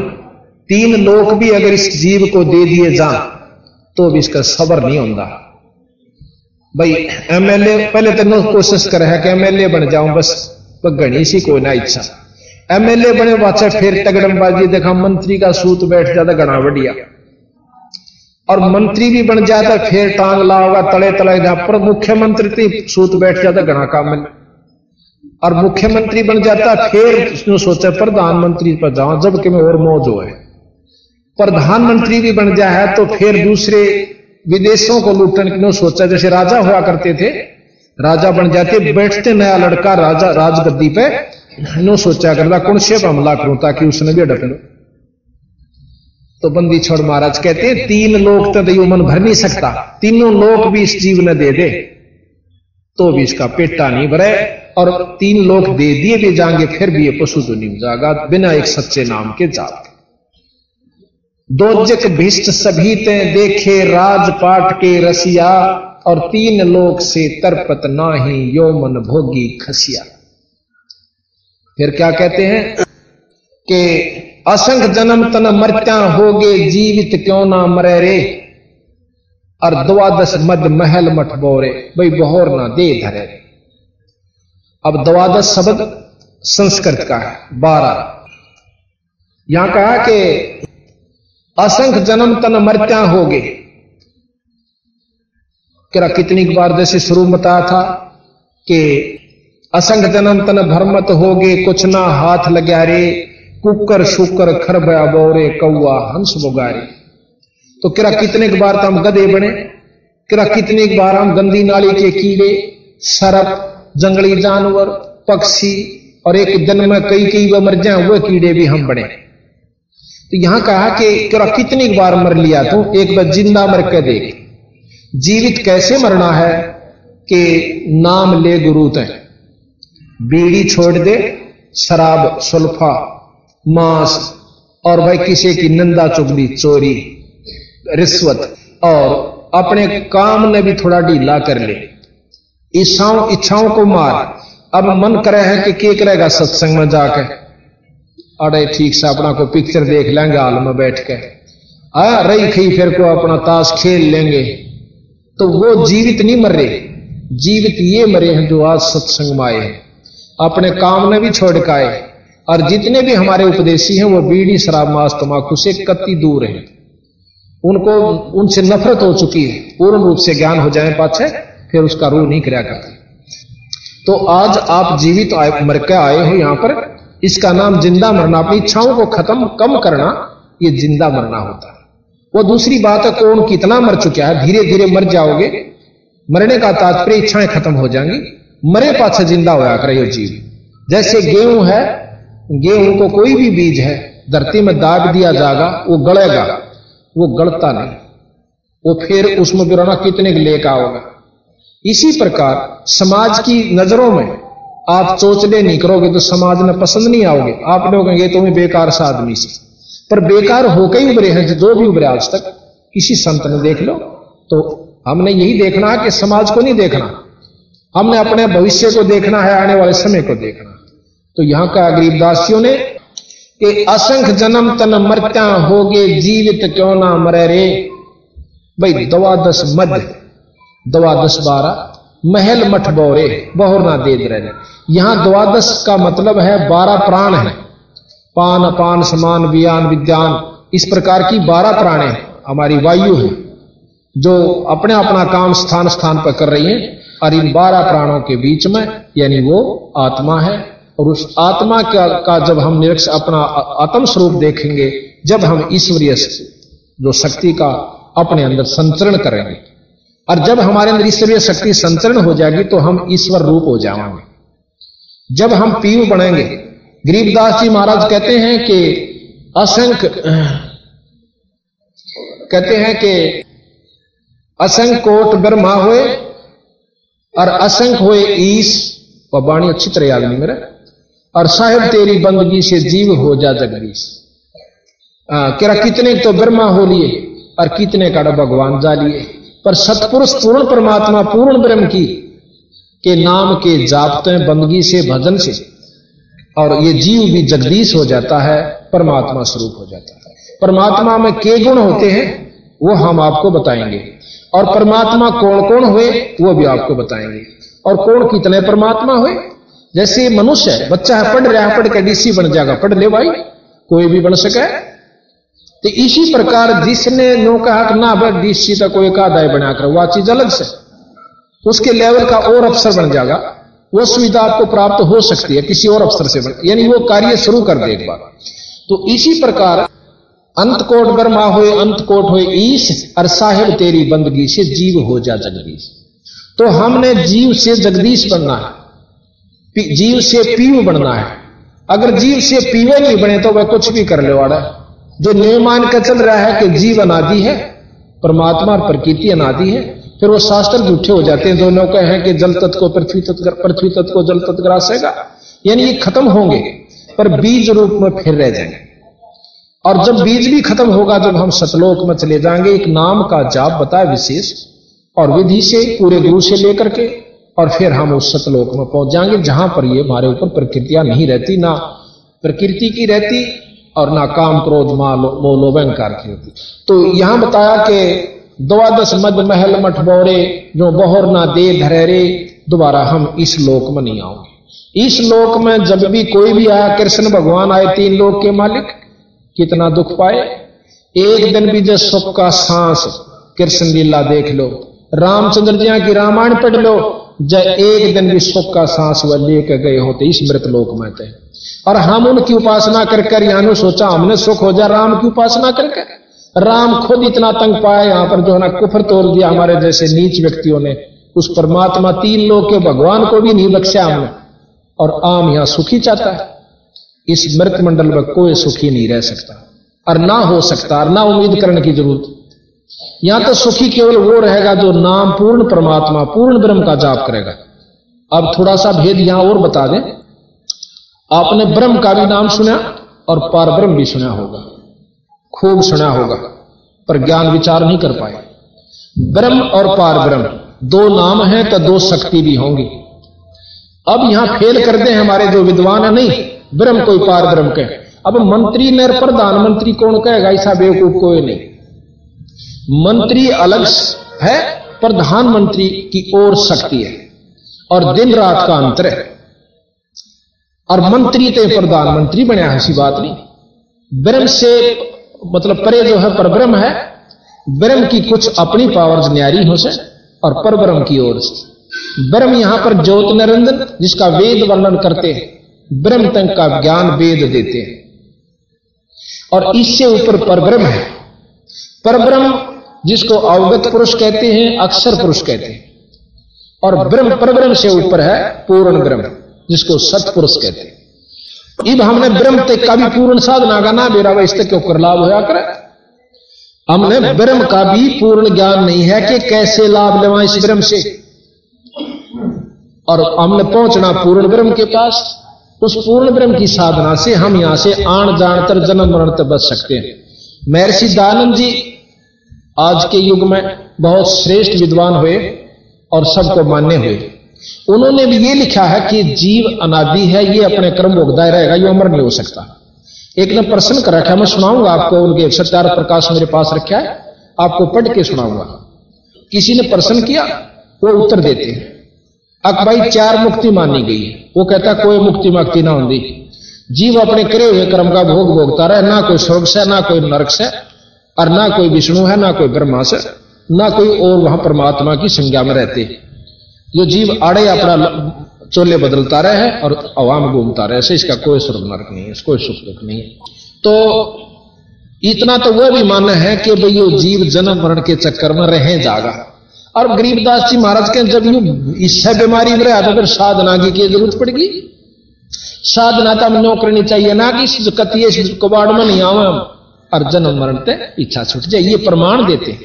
तीन लोक भी अगर इस जीव को दे दिए जा तो भी इसका सबर नहीं होता। भाई एमएलए पहले तो कोशिश कर है कि एमएलए बन जाऊँ बस घनी सी कोई ना इच्छा। एमएलए बने बाचा फिर तगड़मबाजी देखा मंत्री का सूत बैठ जाता घना बढ़िया। और मंत्री भी बन जाता फिर टांग लाओगा तले तले जा पर मुख्यमंत्री सूत बैठ जाता घना काम और मुख्यमंत्री बन जाता, फिर उसने सोचा, प्रधानमंत्री पर जाऊँ जबकि मैं और मौज हो प्रधानमंत्री भी बन जाए तो फिर दूसरे विदेशों को लूटने की सोचा, जैसे राजा हुआ करते थे, राजा बन जाते, बैठते नया लड़का राजा, राजगद्दी पे नो सोचा करता कौन से हमला करूँ, ताकि उसने भी अडक लो। तो बंदी छोड़ महाराज, कहते हैं, तीन लोग तो दयो मन भर नहीं सकता, तीनों लोग भी इस जीव ने दे दे तो भी इसका पेटा नहीं भरे। और तीन लोग दे दिए भी जाएँगे, फिर भी ये पशु नहीं जाएगा, बिना एक सच्चे नाम के जात। दोजक भिष्ट सभी ते देखे, राजपाट के रसिया, और तीन लोग से तरपत नाही यो मन भोगी खसिया। फिर क्या कहते हैं? कि असंख जन्म तन मरत्या होगे, जीवित क्यों ना मरे रे? और द्वादश मद महल मठ बोरे भाई बहोर ना दे धरे अब द्वादश शब्द संस्कृत का है, बारह। यहाँ कहा कि असंख्य जन्म तन मृत्या हो गए क्या कितनी बार जैसे शुरू बताया था कि असंख्य जन्म तन भरमत हो गए कुछ ना हाथ लग्या रे, कुकर शुकर खरबया बोरे, कौआ हंस बुगारे। तो किरा कितने बार तो हम गधे बने, किरा कितने बार हम गंदी नाली के कीड़े, सरप जंगली जानवर, पक्षी और एक दिन में कई कई वो मर जाए, वह कीड़े भी हम बने। तो यहाँ कहा कि कितनी बार मर लिया तू? एक बार ज़िंदा मर के देख। जीवित कैसे मरना है कि नाम ले गुरु तय बीड़ी छोड़ दे, शराब, सुल्फा, मांस, और भाई किसी की नंदा चुगली, चोरी, रिश्वत, और अपने काम ने भी थोड़ा ढीला कर ले। इच्छाओं इच्छाओं को मार। अब मन करे है कि के करेगा सत्संग में जाके? अरे ठीक से अपना को पिक्चर देख लेंगे, हाल में बैठ के। आ, रही खी फिर को अपना ताश खेल लेंगे। तो वो जीवित नहीं मर। रहे जीवित ये मरे हैं जो आज सत्संग में आए हैं। अपने काम ने भी छोड़ के आए। और जितने भी हमारे उपदेशी हैं, वो बीड़ी शराब मास तमाकू से कति दूर हैं। उनको, उनसे नफरत हो चुकी है। पूर्ण रूप से ज्ञान हो जाए पाछे। फिर उसका रूह नहीं क्रिया करती। तो आज आप जीवित तो मर के आए हो यहाँ पर, इसका नाम ज़िंदा मरना, अपनी इच्छाओं को खत्म कम करना, ये ज़िंदा मरना होता है। वो दूसरी बात है, कौन कितना मर चुका है धीरे धीरे मर जाओगे, मरने का तात्पर्य इच्छाएँ खत्म हो जाएँगी, मरे पाछे ज़िंदा होया करे जीव। जैसे गेहूँ है, गेहूँ को कोई भी बीज है, धरती में दाग दिया जाएगा, वो गलेगा, वो गलता नहीं। वो फिर उसमें बिराना कितने लेकर आओगा? इसी प्रकार समाज की नज़रों में आप चोचले नहीं करोगे तो समाज में पसंद नहीं आओगे। आप लोग कहेंगे तुम्हें बेकार सा आदमी से। पर बेकार होकर ही उभरे हैं, जो भी उभरे आज तक, किसी संत ने देख लो। तो हमने यही देखना है कि समाज को नहीं देखना। हमने अपने भविष्य को देखना है, आने वाले समय को देखना। तो यहाँ का गरीबदासियों ने कि असंख्य जन्म तन मरत्या होगे, जीवित क्यों ना मरे रे? भाई दवा दस मध्य दवा दस बारह महल मठ बोरे बहुर ना दे रहे यहाँ द्वादश का मतलब है बारह प्राण है। पान अपान समान वियान विज्ञान इस प्रकार की बारह प्राणे हमारी वायु है जो अपने अपना काम स्थान स्थान पर कर रही है और इन बारह प्राणों के बीच में यानी वो आत्मा है और उस आत्मा का, का जब हम निरक्ष अपना आत्म स्वरूप देखेंगे जब हम ईश्वरीय जो शक्ति का अपने अंदर संचरण करेंगे और जब हमारे अंदर ईश्वरीय शक्ति संचरण हो जाएगी तो हम ईश्वर रूप हो जाएँगे। जब हम पीयू बनेंगे गरीबदास जी महाराज कहते हैं कि असंख्य कहते हैं कि असंख्य कोट ब्रह्मा हुए, और असंख्य हुए ईस वह बाणी अच्छी तरह याद नहीं मेरा। और साहेब, तेरी बंदगी से जीव हो जा जगदीश। कह कितने तो ब्रह्मा हो लिए, और कितने का भगवान जा लिए। पर सतपुरुष पूर्ण परमात्मा, पूर्ण ब्रह्म की, के नाम के जापते बंदगी से, भजन से। और ये जीव भी जगदीश हो जाता है, परमात्मा स्वरूप हो जाता है। परमात्मा में के गुण होते हैं, वो हम आपको बताएँगे। और परमात्मा कौन कौन हुए, वो भी आपको बताएँगे। और कौन कितने परमात्मा हुए? जैसे मनुष्य बच्चा है, पढ़ रहा है, पढ़ के डीसी बन जाएगा। पढ़ ले भाई, कोई भी बन सके। तो इसी प्रकार जिसने नो कि ना भाई डीसी तक कोई कादाय बनाकर, वह चीज़ अलग से। उसके लेवल का और अफसर बन जाएगा। वो सुविधा आपको प्राप्त हो सकती है, किसी और अफसर से बन यानी वो कार्य शुरू कर दे एक बार। तो इसी प्रकार अंत कोट ब्रह्मा हो अंत कोट हो ईश और साहेब तेरी बंदगी से जीव हो जा जगदीश। तो हमने जीव से जगदीश बनना है जीव से पीव बनना है। अगर जीव से पीवे नहीं बने तो वह कुछ भी कर ले वाड़ा जो नियम मान कर चल रहा है कि जीव अनादि है, परमात्मा और प्रकृति अनादि है, फिर वो शास्त्र झूठे हो जाते हैं, दोनों कहे हैं कि जल तत्व को पृथ्वी तत्व पृथ्वी तत्व को जल तत्व ग्रासेगा। यानी ये खत्म होंगे, पर बीज रूप में फिर रह जाएँगे। और जब बीज भी खत्म होगा, जब हम सतलोक में चले जाएँगे, एक नाम का जाप बताए विशेष, और विधि से, पूरे गुरु से लेकर के, और फिर हम उस सतलोक में पहुँच जाएँगे, जहाँ पर ये हमारे ऊपर प्रकृतियाँ नहीं रहती, ना प्रकृति की रहती और ना काम क्रोध मा मोलोबंकार की होती। तो यहाँ बताया कि द्वादश मद महल मठ बोरे, जो बहोर ना दे धरेरे, दोबारा हम इस लोक में नहीं आओगे। इस लोक में जब भी कोई भी आया, कृष्ण भगवान आए तीन लोक के मालिक, कितना दुख पाए? एक दिन भी जो सुख का सांस कृष्ण लीला देख लो, रामचंद्र जी की रामायण पढ़ लो जब एक दिन भी सुख का सांस वह लेकर गए होते इस मृत लोक में थे। और हम उनकी उपासना कर कर यहाँ सोचा, हमने सुख हो जा, राम की उपासना करके राम खुद इतना तंग पाया यहाँ पर जो है ना कुफर तोड़ दिया हमारे जैसे नीच व्यक्तियों ने। उस परमात्मा तीन लोग के भगवान को भी नहीं बख्शा हमने। और आम यहाँ सुखी चाहता है। इस मृत मंडल में कोई सुखी नहीं रह सकता। और ना हो सकता, और ना उम्मीद करने की ज़रूरत। यहाँ तो सुखी केवल वो रहेगा जो नाम पूर्ण परमात्मा, पूर्ण ब्रह्म का जाप करेगा। अब थोड़ा सा भेद यहाँ और बता दें। आपने ब्रह्म का भी नाम सुना और पार ब्रह्म भी सुना होगा। खूब सुना होगा, पर ज्ञान विचार नहीं कर पाए। ब्रह्म और पार ब्रह्म दो नाम हैं तो दो शक्ति भी होंगी। अब यहाँ फेल कर दे हमारे जो विद्वान है, नहीं, ब्रह्म कोई पार ब्रह्म कहे। अब मंत्री ने प्रधानमंत्री कौन कहेगा, ऐसा बेवकूफ़ कोई नहीं। मंत्री अलग है, प्रधानमंत्री की ओर शक्ति है और दिन रात का अंतर है। और मंत्री तो प्रधानमंत्री बने, ऐसी बात नहीं। ब्रह्म से मतलब परे जो है पर ब्रह्म है। ब्रह्म की कुछ अपनी पावर्स न्यारी हो से और पर ब्रह्म की ओर से। ब्रह्म यहाँ पर ज्योत निरंजन जिसका वेद वर्णन करते हैं, ब्रह्म तक का ज्ञान वेद देते हैं। और इससे ऊपर परब्रह्म है। परब्रह्म जिसको अवगत पुरुष कहते हैं, अक्षर पुरुष कहते हैं। और ब्रह्म परब्रह्म से ऊपर है, पूर्ण ब्रह्म, जिसको सतपुरुष कहते हैं। इब हमने ब्रह्म तक का भी पूर्ण साधना का ना बेरा इस तक कर लाभ होया करे? हमने ब्रह्म का भी पूर्ण ज्ञान नहीं है कि कैसे लाभ लेवा इस ब्रह्म से। और हमने पहुँचना पूर्ण ब्रह्म के पास, उस पूर्ण ब्रह्म की साधना से हम यहाँ से आण जान कर जन्म मरण तक बच सकते हैं। महर्षि दयानंद जी आज के युग में बहुत श्रेष्ठ विद्वान हुए और सबको मान्य हुए। उन्होंने भी ये लिखा है कि जीव अनादि है, ये अपने कर्म भोगदाय रहेगा, ये अमर नहीं हो सकता। एक ने प्रश्न कर रखा मैं सुनाऊँगा आपको, उनके सत्यार प्रकाश मेरे पास रखा है, आपको पढ़ के सुनाऊँगा। किसी ने प्रश्न किया, वो उत्तर देते हैं। अक भाई, चार मुक्ति मानी गई वो कहता, कोई मुक्ति मुक्ति ना होती जीव अपने करे हुए कर्म का भोग भोगता रहे, ना कोई स्वर्ग से, ना कोई नरक से। और ना कोई विष्णु है, ना कोई ब्रह्मा से ना कोई और वहाँ परमात्मा की संज्ञा में रहते। जो जीव आड़े अपना चोले बदलता रहे और अवाम घूमता रहे ऐसे इसका कोई स्वर्ग नरक नहीं है, कोई सुख दुख नहीं तो इतना तो वह भी मानना है कि भाई ये जीव जन्म मरण के चक्कर में रहे जागा और गरीबदास जी महाराज के जब यू इससे बीमारी में रहा तो फिर साधना की ज़रूरत पड़ेगी? साधना तो हमें करनी चाहिए, ना कि कबाड़ में नहीं आवे हम। और जन्म मरण ते इच्छा छूट जाए, ये प्रमाण देते हैं।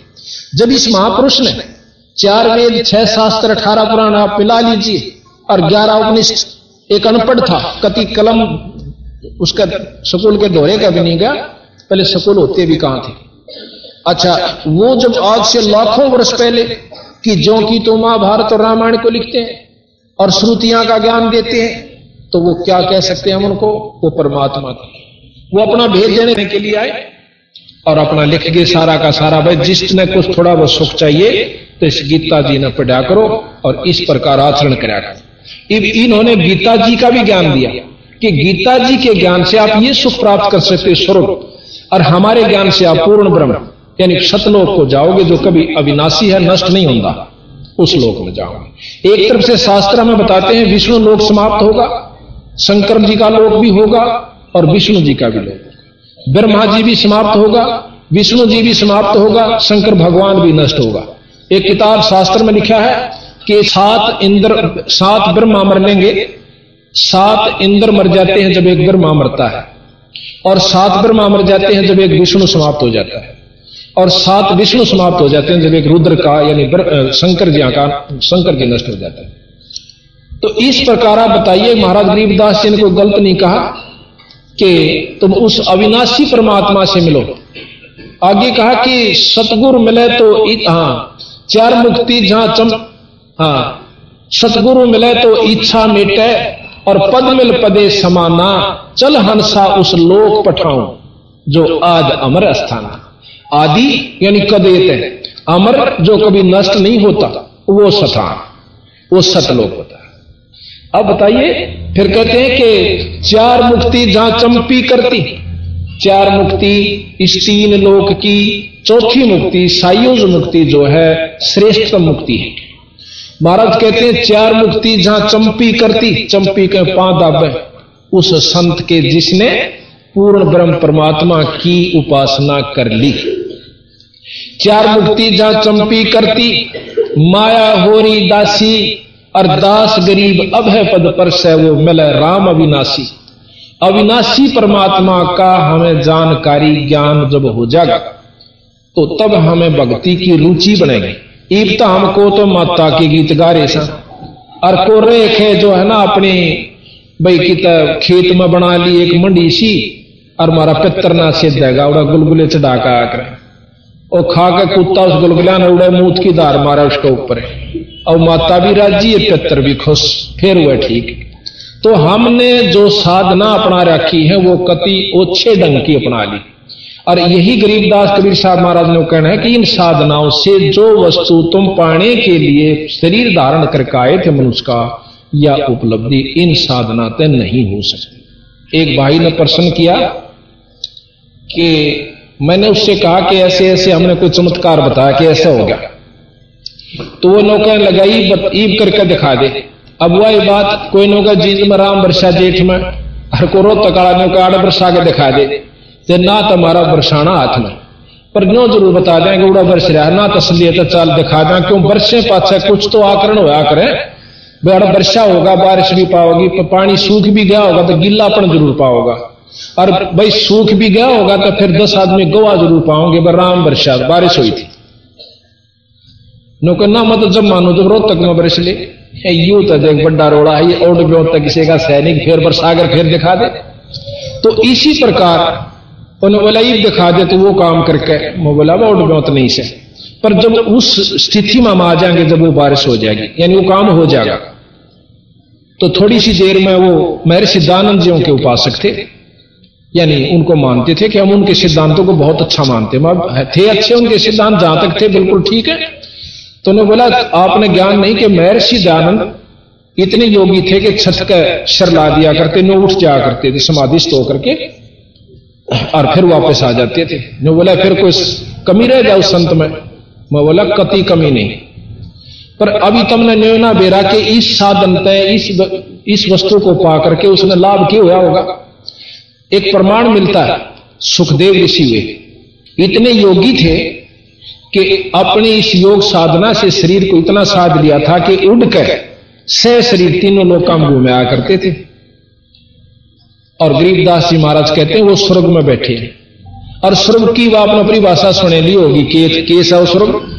जब इस महापुरुष ने चार वेद, छह शास्त्र, अठारह पुराण, आप मिला लीजिए, और ग्यारह उपनिषद एक अनपढ़ था, कति कलम, उसका स्कूल के दौरे का भी नहीं गया, पहले स्कूल होते भी कहाँ थे? अच्छा वो जब आज से लाखों वर्ष पहले कि जो की तो महाभारत और रामायण को लिखते हैं, और श्रुतियाँ का ज्ञान देते हैं तो वो क्या कह सकते हैं हम उनको? वो परमात्मा था। वो अपना भेद देने के लिए आए और अपना लिख गए सारा का सारा भाई, जिसने कुछ थोड़ा बहुत सुख चाहिए तो इस गीता जी ने पढ़ा करो और इस प्रकार आचरण कराया करो। इन्होंने गीता जी का भी ज्ञान दिया कि गीता जी के ज्ञान से आप ये सुख प्राप्त कर सकते स्वरूप। और हमारे ज्ञान से आप पूर्ण ब्रह्म, यानी सतलोक को जाओगे जो कभी अविनाशी है, नष्ट नहीं होता, उस लोक में जाओगे। एक तरफ़ से शास्त्र हमें बताते हैं, विष्णु लोक समाप्त होगा, शंकर जी का लोक भी होगा और विष्णु जी का भी लोक। ब्रह्मा जी भी समाप्त होगा, विष्णु जी भी समाप्त होगा, शंकर भगवान भी नष्ट होगा। एक किताब शास्त्र में लिखा है कि सात इंद्र, सात ब्रह्मा मर लेंगे। सात इंद्र मर जाते हैं जब एक ब्रह्मा मरता है। और सात ब्रह्मा मर जाते हैं जब एक विष्णु समाप्त हो जाता है। और सात विष्णु समाप्त हो जाते हैं जब एक रुद्र का, यानी शंकर जी का, शंकर जी नष्ट हो जाता है। तो इस प्रकार आप बताइए, महाराज गरीबदास जी ने कोई गलत नहीं कहा। कि तुम उस अविनाशी परमात्मा से मिलो। आगे कहा कि सतगुरु मिले तो हाँ चार मुक्ति जहाँ चम हाँ सतगुरु मिले तो इच्छा मिटे और पद मिल पदे समाना, चल हंसा उस लोक पठाऊं, जो आज अमर स्थान आदि यानी कदेत है, अमर जो कभी नष्ट नहीं होता, वो सथान, वो सतलोक होता अब बताइए, फिर कहते हैं कि चार मुक्ति जहाँ चंपी करती, चार मुक्ति इस तीन लोक की, चौथी मुक्ति सायुज मुक्ति जो है श्रेष्ठतम मुक्ति है। महाराज कहते हैं, चार मुक्ति जहाँ चंपी करती, चंपी के पाँच दाबे उस संत के जिसने पूर्ण ब्रह्म परमात्मा की उपासना कर ली। चार मुक्ति जहाँ चंपी करती, माया होरी दासी और दास गरीब अब है पद पर से वो मिले राम अविनाशी। अविनाशी परमात्मा का हमें जानकारी ज्ञान जब हो जाएगा तो तब हमें भक्ति की रुचि बनेगी। ईब तो हमको तो माता के गीत गा रहे सा और को रेख है जो है ना अपनी, भाई की खेत में बना ली एक मंडी सी, और मारा पितर ना सिद्ध है उड़ा गुलगुले चढ़ा का आकर। और खा के कुत्ता उस गुलगुला ने उड़े मूत की धार मारा उसके ऊपर। और माता भी राज़ी है, पितर भी खुश, फिर हुआ ठीक। तो हमने जो साधना अपना रखी है, वो कति ओछे ढंग की अपना ली। और यही गरीबदास कबीर साहब महाराज ने कहना है कि इन साधनाओं से जो वस्तु तुम पाने के लिए शरीर धारण करके आए थे मनुष्य का, या उपलब्धि, इन साधना तय नहीं हो सकती। एक भाई ने प्रश्न किया कि मैंने उससे कहा कि ऐसे ऐसे हमने कोई चमत्कार बताया कि ऐसा हो गया। तो वो नौका लगाई ईब करके दिखा दे। अब वही बात, कोई नौका जीत में राम वर्षा जेठ में, हर को रो तकाड़ा नौका आड़ वर्षा के दिखा दे। ते ना तुम्हारा बरसाना हाथ में। पर नो ज़रूर बता दें कि उड़ा बरस रहा ना तसलियत चाल दिखा दें, क्यों बरसे पाछे कुछ तो आकरण होया करे। बड़ा वर्षा होगा, बारिश भी पाओगी तो पानी सूख भी गया होगा तो गिल्लापन ज़रूर पाओगा। और भाई सूख भी गया होगा तो फिर दस आदमी गोवा ज़रूर पाओगे राम वर्षा बारिश हुई थी। नो ना मत जब मानो जब रोहतक में बरस ले। यू तो देख बड्डा रोड़ा है, ये ओड ब्योत तक किसी का सैनिक फिर पर सागर फिर दिखा दे। तो इसी प्रकार उन्होंने बोला ये दिखा दे तो वो काम करके मैं बोला ओड ब्योत नहीं से पर जब उस स्थिति में हम आ जाएँगे, जब वो बारिश हो जाएगी, यानी वो काम हो जाएगा तो थोड़ी सी देर में वो मेरे सिद्धानंद जियों के उपासक थे, यानी उनको मानते थे कि हम उनके सिद्धांतों को बहुत अच्छा मानते थे अच्छे उनके सिद्धांत, जहाँ तक थे, बिल्कुल ठीक है। तो उन्होंने बोला आपने ज्ञान नहीं कि महर्षि दयानंद इतने योगी थे कि छत का शर ला दिया करते नो उठ जाया करते थे समाधिस्थ होकर के और फिर वापस आ जाते थे। नो बोला फिर कोई कमी रह जाए उस संत में। मैं। बोला कति कमी नहीं। पर अभी तुमने न्योना बेरा के इस साधन तय इस इस वस्तु को पा करके उसने लाभ क्यों हुआ होगा? एक प्रमाण मिलता है सुखदेव ऋषि हुए। इतने योगी थे कि अपनी इस योग साधना से शरीर को इतना साध लिया था कि उड़कर सह शरीर तीनों लोग काम घूमे करते थे। और गरीबदास जी महाराज कहते हैं, वो स्वर्ग में बैठे हैं। और स्वर्ग की वो आपने परिभाषा सुने ली होगी, केत, केस है स्वर्ग।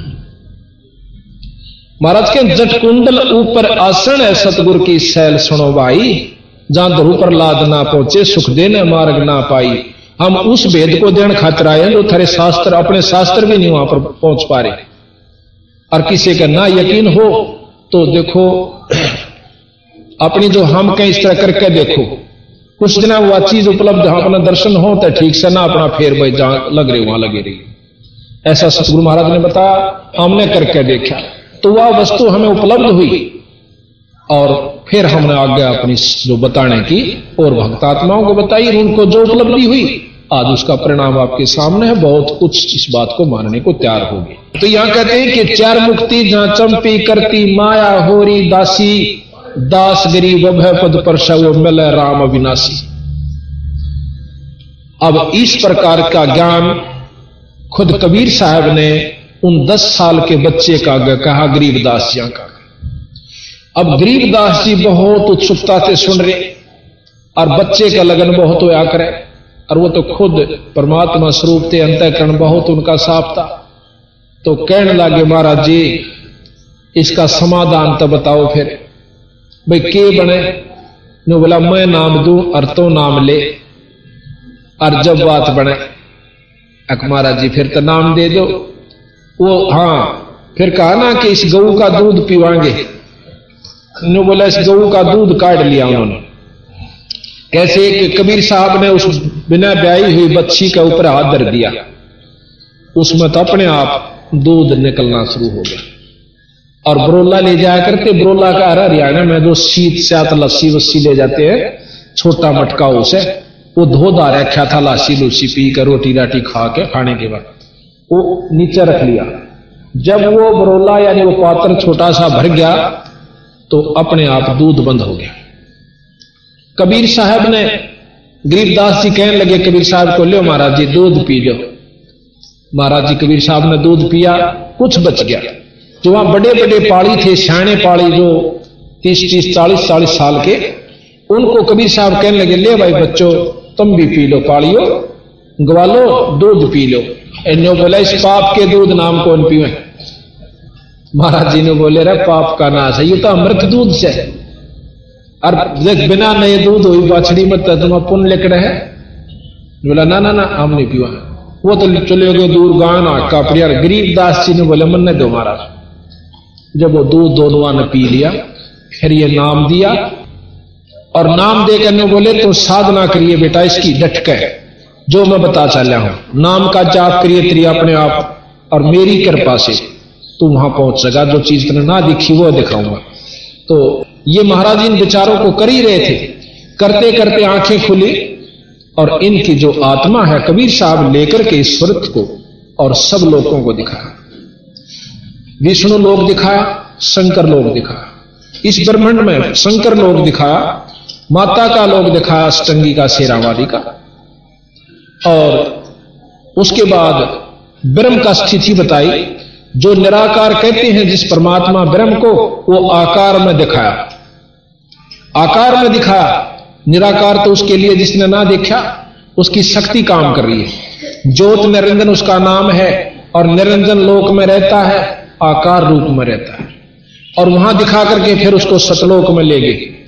महाराज के जट कुंडल ऊपर आसन है, सतगुर की सैल सुनो भाई जहाँ ध्रुव पर लाद ना पहुँचे, सुख देने मार्ग ना पाई। हम उस भेद को देने खातिर आए जो थारे शास्त्र, अपने शास्त्र भी नहीं वहाँ पर पहुँच पा रहे। और किसी का ना यकीन हो तो देखो, अपनी जो हम कहीं इस तरह करके देखो। कुछ दिन वह चीज़ उपलब्ध अपना दर्शन हो तो ठीक से ना अपना फेर भाई जहाँ लग रही, वहाँ लगी रही। ऐसा सतगुरु महाराज ने बताया, हमने करके देखा। तो वह वस्तु हमें उपलब्ध हुई। और फिर हमने आज्ञा अपनी जो बताने की, और भक्तात्माओं को बताई उनको जो उपलब्धि हुई आज उसका परिणाम आपके सामने है। बहुत कुछ इस बात को मानने को तैयार हो गए तो यहाँ कहते हैं कि चार मुक्ति, जहाँ चंपी करती माया, होरी दासी, दास गरीब भय पद पर शव मिल राम अविनाशी। अब इस प्रकार का ज्ञान खुद कबीर साहब ने उन दस साल के बच्चे का कहा गरीबदास जी का। अब गरीबदास जी बहुत उत्सुकता से सुन रहे, और बच्चे का लगन बहुत होया करे। और वो तो खुद परमात्मा स्वरूप थे अंतकरण बहुत उनका साफ़ था। तो कहने लगे, महाराज जी, इसका समाधान तो बताओ फिर। भाई, के बने? नो बोला, मैं नाम दू और तो नाम ले। और जब बात बने, अक महाराज जी, फिर तो नाम दे दो। वो हाँ फिर कहा ना कि इस गऊ का दूध पीवाएँगे नो बोला, इस गऊ का दूध काट लिया उन्होंने। कैसे कि कबीर साहब ने उस बिना ब्याई हुई बच्ची के ऊपर हाथ धर दिया। उसमें तो अपने आप दूध निकलना शुरू हो गया। और ब्रोला ले जाया करते, ब्रोला का हरा हरियाणा में जो शीत सात लस्सी वस्सी ले जाते हैं, छोटा मटका उसे, वो धो धा रखा था, लासी लूसी पी कर, रोटी राटी खा के, खाने के बाद वो नीचे रख लिया। जब वो बरोला यानी वो पात्र छोटा सा भर गया तो अपने आप दूध बंद हो गया। कबीर साहब ने गरीबदास जी कहने लगे, कबीर साहब को लो महाराज जी, दूध पी लो महाराज जी, कबीर साहब ने दूध पिया, कुछ बच गया। जो वहाँ बड़े बड़े पाड़ी थे सियाणे पाड़ी जो तीस तीस चालीस चालीस साल के, उनको कबीर साहब कहने लगे, ले भाई बच्चों, तुम भी पी लो पाड़ियो ग्वालो, दूध पी लो। इन्हों बोला, इस पाप के दूध नाम कौन पीवे महाराज जी ने बोले रे पाप का नाश है, ये तो अमृत दूध से और देख, बिना नए दूध हुई बाछड़ी में तुम पुण्य लिख रहे? बोला, ना ना ना हम नहीं पीवा। वो तो चले गए दूर गाना कापड़िया गरीब दास जी ने बोले मन ने दो महाराज। जब वो दूध दोनों ने पी लिया, फिर ये नाम दिया। और नाम दे करने बोले तो साधना करिए बेटा, इसकी डटक। जो मैं बता चल हूँ, नाम का जाप करिए तेरी अपने आप। और मेरी कृपा से तू वहाँ पहुँच सका। जो चीज़ तुमने ना दिखी, वो दिखाऊँगा। तो ये महाराज इन विचारों को कर ही रहे थे। करते करते आँखें खुली और इनकी जो आत्मा है कबीर साहब लेकर के इस स्वरत को और सब लोगों को दिखाया। विष्णु लोक दिखाया, शंकर लोक दिखाया। इस ब्रह्मांड में शंकर लोक दिखाया, माता का लोक दिखाया अष्टंगी का, शेरावादी का। और उसके बाद ब्रह्म का स्थिति बताई, जो निराकार कहते हैं जिस परमात्मा ब्रह्म को, वो आकार में दिखाया। आकार में दिखाया निराकार तो उसके लिए जिसने ना देखा, उसकी शक्ति काम कर रही है। ज्योत निरंजन उसका नाम है, और निरंजन लोक में रहता है, आकार रूप में रहता है। और वहाँ दिखा करके फिर उसको सतलोक में ले गए।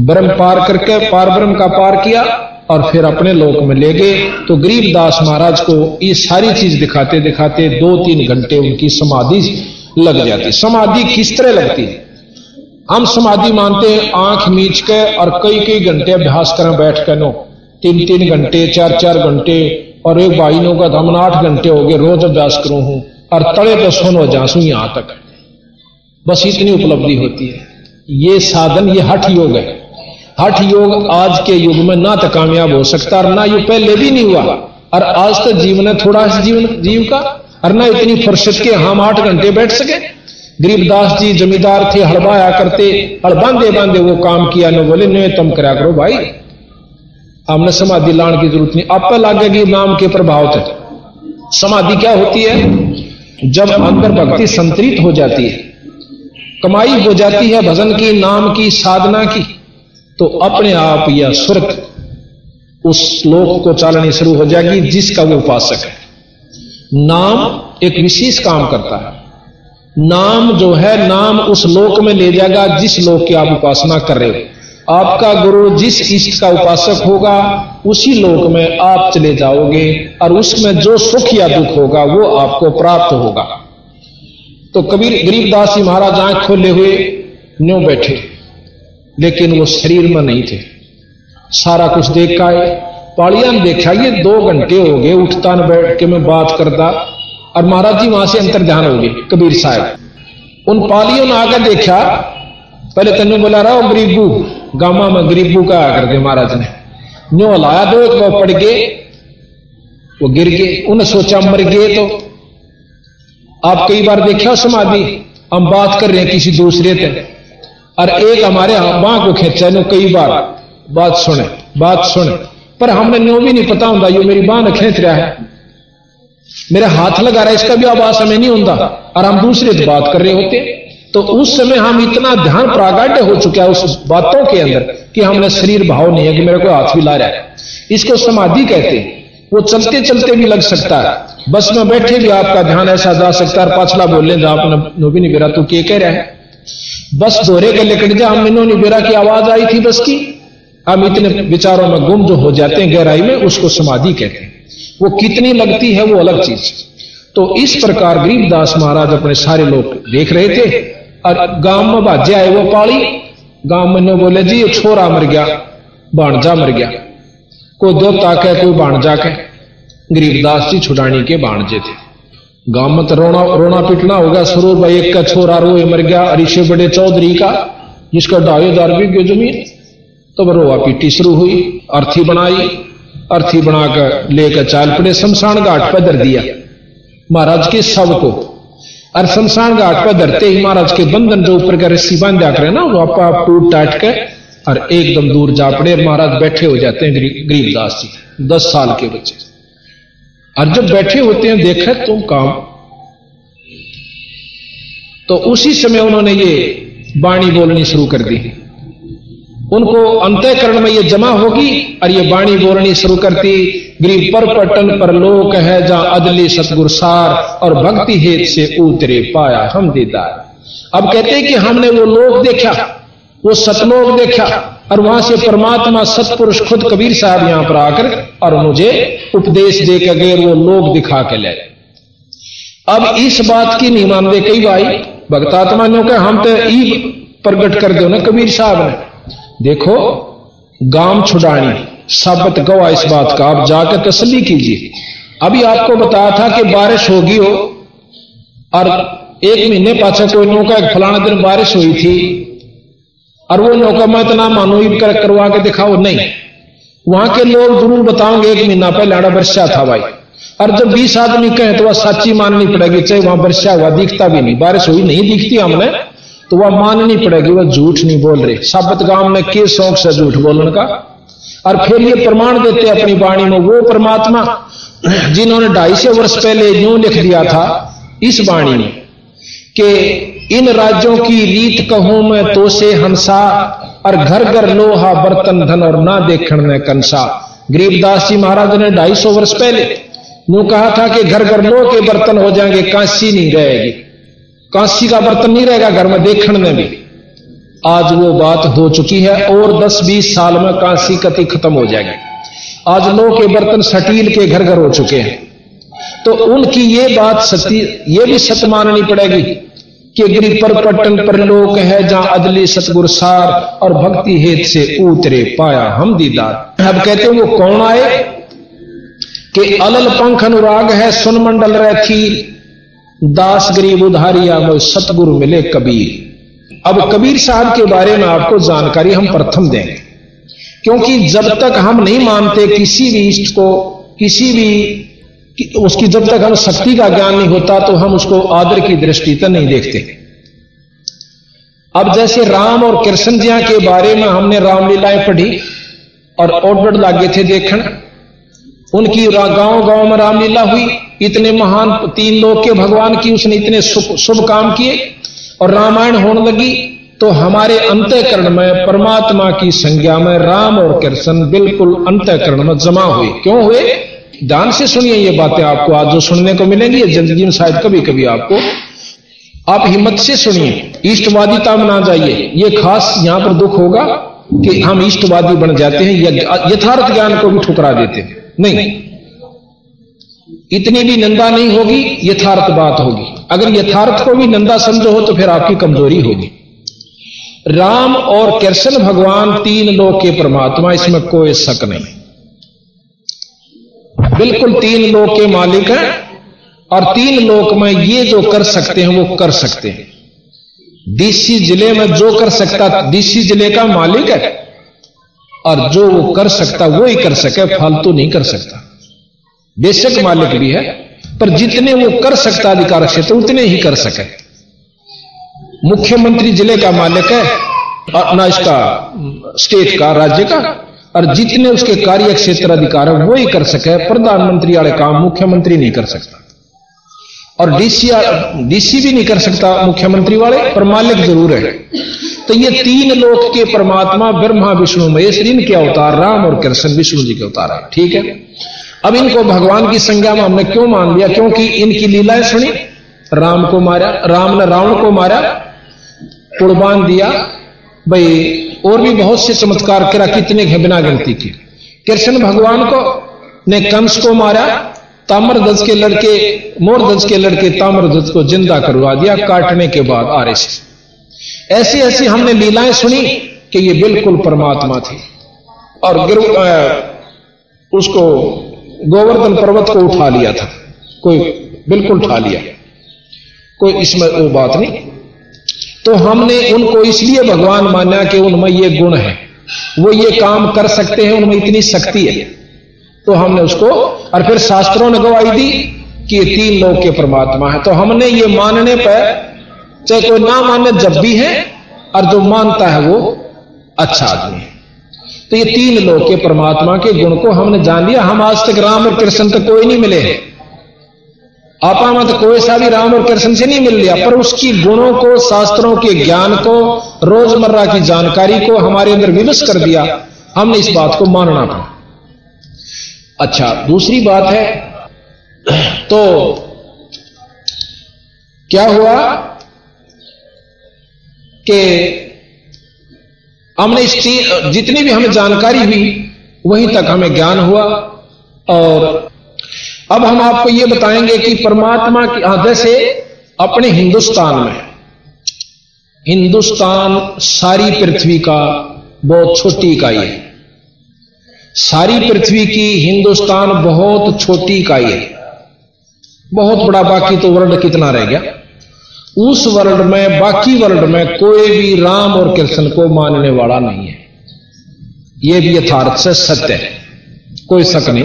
ब्रह्म पार करके पार ब्रह्म का पार किया, और फिर अपने लोक में ले गए। तो गरीब दास महाराज को ये सारी चीज़ दिखाते दिखाते दो तीन घंटे उनकी समाधि लग जाती। समाधि किस तरह लगती है? हम समाधि मानते हैं, आँख मीच के और कई कई घंटे अभ्यास करें बैठ कर नो। तीन तीन घंटे, चार चार घंटे और एक भाई नो का हम आठ घंटे हो गए, रोज अभ्यास करूँ हूँ और तड़े तो सोनो जासू यहाँ तक। बस इतनी उपलब्धि होती है। ये साधन, ये हठ योग है। हठ योग आज के युग में ना तो कामयाब हो सकता और ना ये पहले भी नहीं हुआ। और आज तक जीवन है, थोड़ा सा जीवन, जीव का, और ना इतनी फुर्सत के हम आठ घंटे बैठ सके। गरीबदास जी जमींदार थे, हड़बाया करते, हड़ बांधे बांधे वो काम किया, न बोले, न तुम करा करो भाई। हमने समाधि लाने की ज़रूरत नहीं। आप लागेगी नाम के प्रभाव तक समाधि क्या होती है? जब अंदर भक्ति संतरित हो जाती है, कमाई हो जाती है भजन की, नाम की, साधना की तो अपने आप या स्वर्ग उस श्लोक को चालनी शुरू हो जाएगी जिसका वो उपासक है। नाम एक विशेष काम करता है। नाम जो है, नाम उस लोक में ले जाएगा जिस लोक की आप उपासना कर रहे हो। आपका गुरु जिस इष्ट का उपासक होगा, उसी लोक में आप चले जाओगे और उसमें जो सुख या दुख होगा, वो आपको प्राप्त होगा। तो कबीर गरीबदास जी महाराज आँख खोले हुए न्यू बैठे, लेकिन वो शरीर में नहीं थे। सारा कुछ देख का पालिया ने देखा, ये दो घंटे हो गए, उठता न बैठ के मैं बात करता। और महाराज जी वहाँ से अंतर ध्यान हो गए कबीर साहब। उन पालियों ने आकर देखा, पहले तेन बोला रहा गरीबू, गामा में गरीबू का आकर दे महाराज ने। न्यो हलाया दो एक पड़ गए, वो गिर गए उन्हें सोचा मर गए तो। आप कई बार देखा समाधि, हम बात कर रहे हैं किसी दूसरे से और एक हमारे बां को खेचा नो कई बार। बात सुने बात सुने, पर हमने न्यो भी नहीं पता होता, ये मेरी बाह ने खेच रहा है। मेरा हाथ लगा रहा है, इसका भी आवाज़ हमें नहीं होता। और हम दूसरे से बात कर रहे होते तो उस समय हम इतना ध्यान प्रागाढ़ हो चुका है उस बातों के अंदर कि हमने शरीर भाव नहीं है कि मेरे को हाथ भी ला रहा है। इसको समाधि कहते हैं। वो चलते चलते भी लग सकता है। बस में बैठे भी आपका ध्यान ऐसा जा सकता है पाछला बोले जा आपने भी नहीं बेरा तू के कह रहा है? बस दोहरे के लेकर जा, हम इन्होंने बेरा की आवाज़ आई थी बस की। हम इतने विचारों में गुम जो हो जाते हैं गहराई में, उसको समाधि कहते हैं। वो कितनी लगती है वो अलग चीज़। तो इस प्रकार गरीबदास महाराज अपने सारे लोग देख रहे थे। और गाँव में बाजे आए वो पाली। गाँव में ने बोले, जी, ये छोरा मर गया, बाणजा मर गया। कोई देवता के कोई बाणजा के गरीबदास जी छुड़ानी के बाणजे थे। गाँव में तो रोना रोना पीटना होगा स्वरूप भाई, एक का छोरा रोए मर गया, ऋषि बड़े चौधरी का, जिसका ढाई हज़ार बीघे ज़मीन। तो रोआ पीटी शुरू हुई अर्थी बनाई अर्थी बनाकर लेकर चाल पड़े शमशान घाट पर धर दिया। महाराज के शव को। और शमशान घाट पर धरते ही महाराज के बंधन जो ऊपर का रस्सी बांधा करे ना, वो आप टूट टाट के और एकदम दूर जा पड़े महाराज बैठे हो जाते हैं गरीबदास जी, दस साल के बच्चे। और जब बैठे होते हैं, देखे तुम काम। तो उसी समय उन्होंने ये बाणी बोलनी शुरू कर दी। उनको अंतकरण में ये जमा होगी और ये बाणी बोरणी शुरू करती गरीब पर पटन पर लोक है जहाँ अदली सतगुर सार और भक्ति हेत से उतरे पाया हम दीदार। अब कहते हैं कि हमने वो लोक देखा, वो सतलोक देखा और वहाँ से परमात्मा सतपुरुष खुद कबीर साहब यहाँ पर आकर और मुझे उपदेश दे के गए वो लोग दिखा के ले। अब इस बात की नहीं मानते कई भाई, भक्तात्मा ने कहा, हम तो ई प्रगट कर दो ना कबीर साहब ने। देखो गाँव छुड़ानी। साबत गवा इस बात का। आप जाकर तसली कीजिए। अभी आपको बताया था कि बारिश होगी हो और एक महीने पाछा कोई नौका एक फलाना दिन बारिश हुई थी और वो नौका मैं इतना मानो कर, करवा के दिखाओ। नहीं। वहाँ के लोग ज़रूर बताओगे एक महीना पहले आड़ा वर्षा था भाई। और जब बीस आदमी कहें तो वह सच्ची माननी पड़ेगी चाहे वहाँ वर्षा हुआ दिखता भी नहीं। बारिश हुई नहीं दिखती हमने। तो वह माननी पड़ेगी, वह झूठ नहीं बोल रहे। साबत गाँव में के शौक से झूठ बोलने का? और फिर ये प्रमाण देते अपनी वाणी में, वो परमात्मा जिन्होंने ढाई सौ वर्ष पहले यूँ लिख दिया था, इस वाणी में कि इन राज्यों की रीत कहूँ मैं तो से हंसा, और घर घर लोहा, बर्तन, धन और ना देखण में कंसा। गरीबदास जी महाराज ने ढाई सौ वर्ष पहले नु कहा था कि घर घर लोह के बर्तन हो जाएँगे, कांसी नहीं रहेगी। कांसी का बर्तन नहीं रहेगा घर में, देखने में भी। आज वो बात हो चुकी है और 10-20 साल में कांसी कति खत्म हो जाएगी। आज लोह के बर्तन सटील के घर घर हो चुके हैं। तो उनकी ये बात सती, ये भी सत्य माननी पड़ेगी कि गिरी पर पट्टन पर लोक है जहाँ अदली सतगुर सार और भक्ति हेत से उतरे पाया हम दीदार। अब कहते हैं वो कौन आए? कि अलल पंख अनुराग है, सुन मंडल रखी दास गरीब उधारिया में सतगुरु मिले कबीर। अब कबीर साहब के बारे में आपको जानकारी हम प्रथम देंगे। क्योंकि जब तक हम नहीं मानते किसी भी इष्ट को, किसी भी कि उसकी जब तक हम शक्ति का ज्ञान नहीं होता तो हम उसको आदर की दृष्टि तक नहीं देखते। अब जैसे राम और कृष्ण जिया के बारे में हमने रामलीलाएँ पढ़ी और ऑर्डर लागे थे देखना उनकी गाँव गाँव में रामलीला हुई। इतने महान तीन लोग के भगवान की उसने इतने शुभ काम किए और रामायण होने लगी तो हमारे अंतकरण में, परमात्मा की संज्ञा में राम और कृष्ण बिल्कुल अंतकरण में जमा हुए। क्यों हुए? ध्यान से सुनिए ये बातें आपको आज जो सुनने को मिलेंगी ज़िंदगी में शायद कभी कभी आपको। आप हिम्मत से सुनिए इष्टवादिता में ना जाइए। ये खास यहाँ पर दुख होगा कि हम इष्टवादी बन जाते हैं यथार्थ ज्ञान को भी ठुकरा देते हैं। नहीं। इतनी भी नंदा नहीं होगी, यथार्थ बात होगी। अगर यथार्थ को भी नंदा समझो हो तो फिर आपकी कमज़ोरी होगी। राम और कृष्ण भगवान तीन लोग के परमात्मा, इसमें कोई शक नहीं। बिल्कुल तीन लोक के मालिक हैं, और तीन लोक में ये जो कर सकते हैं, वो कर सकते हैं। डीसी ज़िले में जो कर सकता डीसी ज़िले का मालिक है, और जो वो कर सकता, वो ही कर सके, फालतू नहीं कर सकता। बेशक मालिक भी है, पर जितने वो कर सकता अधिकार क्षेत्र, उतने ही कर सके। मुख्यमंत्री ज़िले का मालिक है, अपना इसका स्टेट का, राज्य का, और जितने उसके कार्य क्षेत्र अधिकार है, वो ही कर सके। प्रधानमंत्री वाले काम मुख्यमंत्री नहीं कर सकता। और डीसी डीसी भी नहीं कर सकता मुख्यमंत्री वाले, पर मालिक ज़रूर है। तो ये तीन लोक के परमात्मा, ब्रह्मा, विष्णु, महेश, इनके अवतार, राम और कृष्ण, विष्णु जी के अवतार है। ठीक है? अब इनको भगवान की संज्ञा में हमने क्यों मान लिया? क्योंकि इनकी लीलाएँ सुनी, राम को मारा, राम ने रावण को मारा, कुर्बान दिया। भाई, और भी बहुत से चमत्कार करा कितने के बिना गिनती की। कृष्ण भगवान को, ने कंस को मारा ताम्र दज के लड़के मोर दज के लड़के ताम्र दज को ज़िंदा करवा दिया, काटने के बाद आ रहे से ऐसी ऐसी हमने लीलाएँ सुनी कि ये बिल्कुल परमात्मा थी। और गिरु उसको गोवर्धन पर्वत को उठा लिया था। कोई बिल्कुल उठा लिया। कोई इसमें वो बात नहीं। तो हमने उनको इसलिए भगवान माना कि उनमें ये गुण है। वो ये काम कर सकते हैं, उनमें इतनी शक्ति है। तो हमने उसको, और फिर शास्त्रों ने गवाही दी कि ये तीन लोग के परमात्मा है। तो हमने ये मानने पर, चाहे कोई ना माने, जब भी है, और जो मानता है वो अच्छा आदमी है। तो ये तीन लोग के परमात्मा के गुण को हमने जान लिया। हम आज तक राम और कृष्ण तक कोई नहीं मिले। आपा मत कोई सा भी राम और कृष्ण से नहीं मिल लिया, पर उसकी गुणों को, शास्त्रों के ज्ञान को, रोज़मर्रा की जानकारी को हमारे अंदर विवश कर दिया। हमने इस बात को मानना पड़ा अच्छा दूसरी बात है तो क्या हुआ कि हमने इस जितनी भी हमें जानकारी हुई, वहीं तक हमें ज्ञान हुआ। और अब हम आपको यह बताएँगे कि परमात्मा की जैसे अपने हिंदुस्तान में, हिंदुस्तान सारी पृथ्वी का बहुत छोटी इकाई है। सारी पृथ्वी की हिंदुस्तान बहुत छोटी इकाई है। बहुत बड़ा बाकी तो वर्ल्ड कितना रह गया? उस वर्ल्ड में, बाकी वर्ल्ड में कोई भी राम और कृष्ण को मानने वाला नहीं है। यह भी यथार्थ से सत्य है। कोई शक नहीं।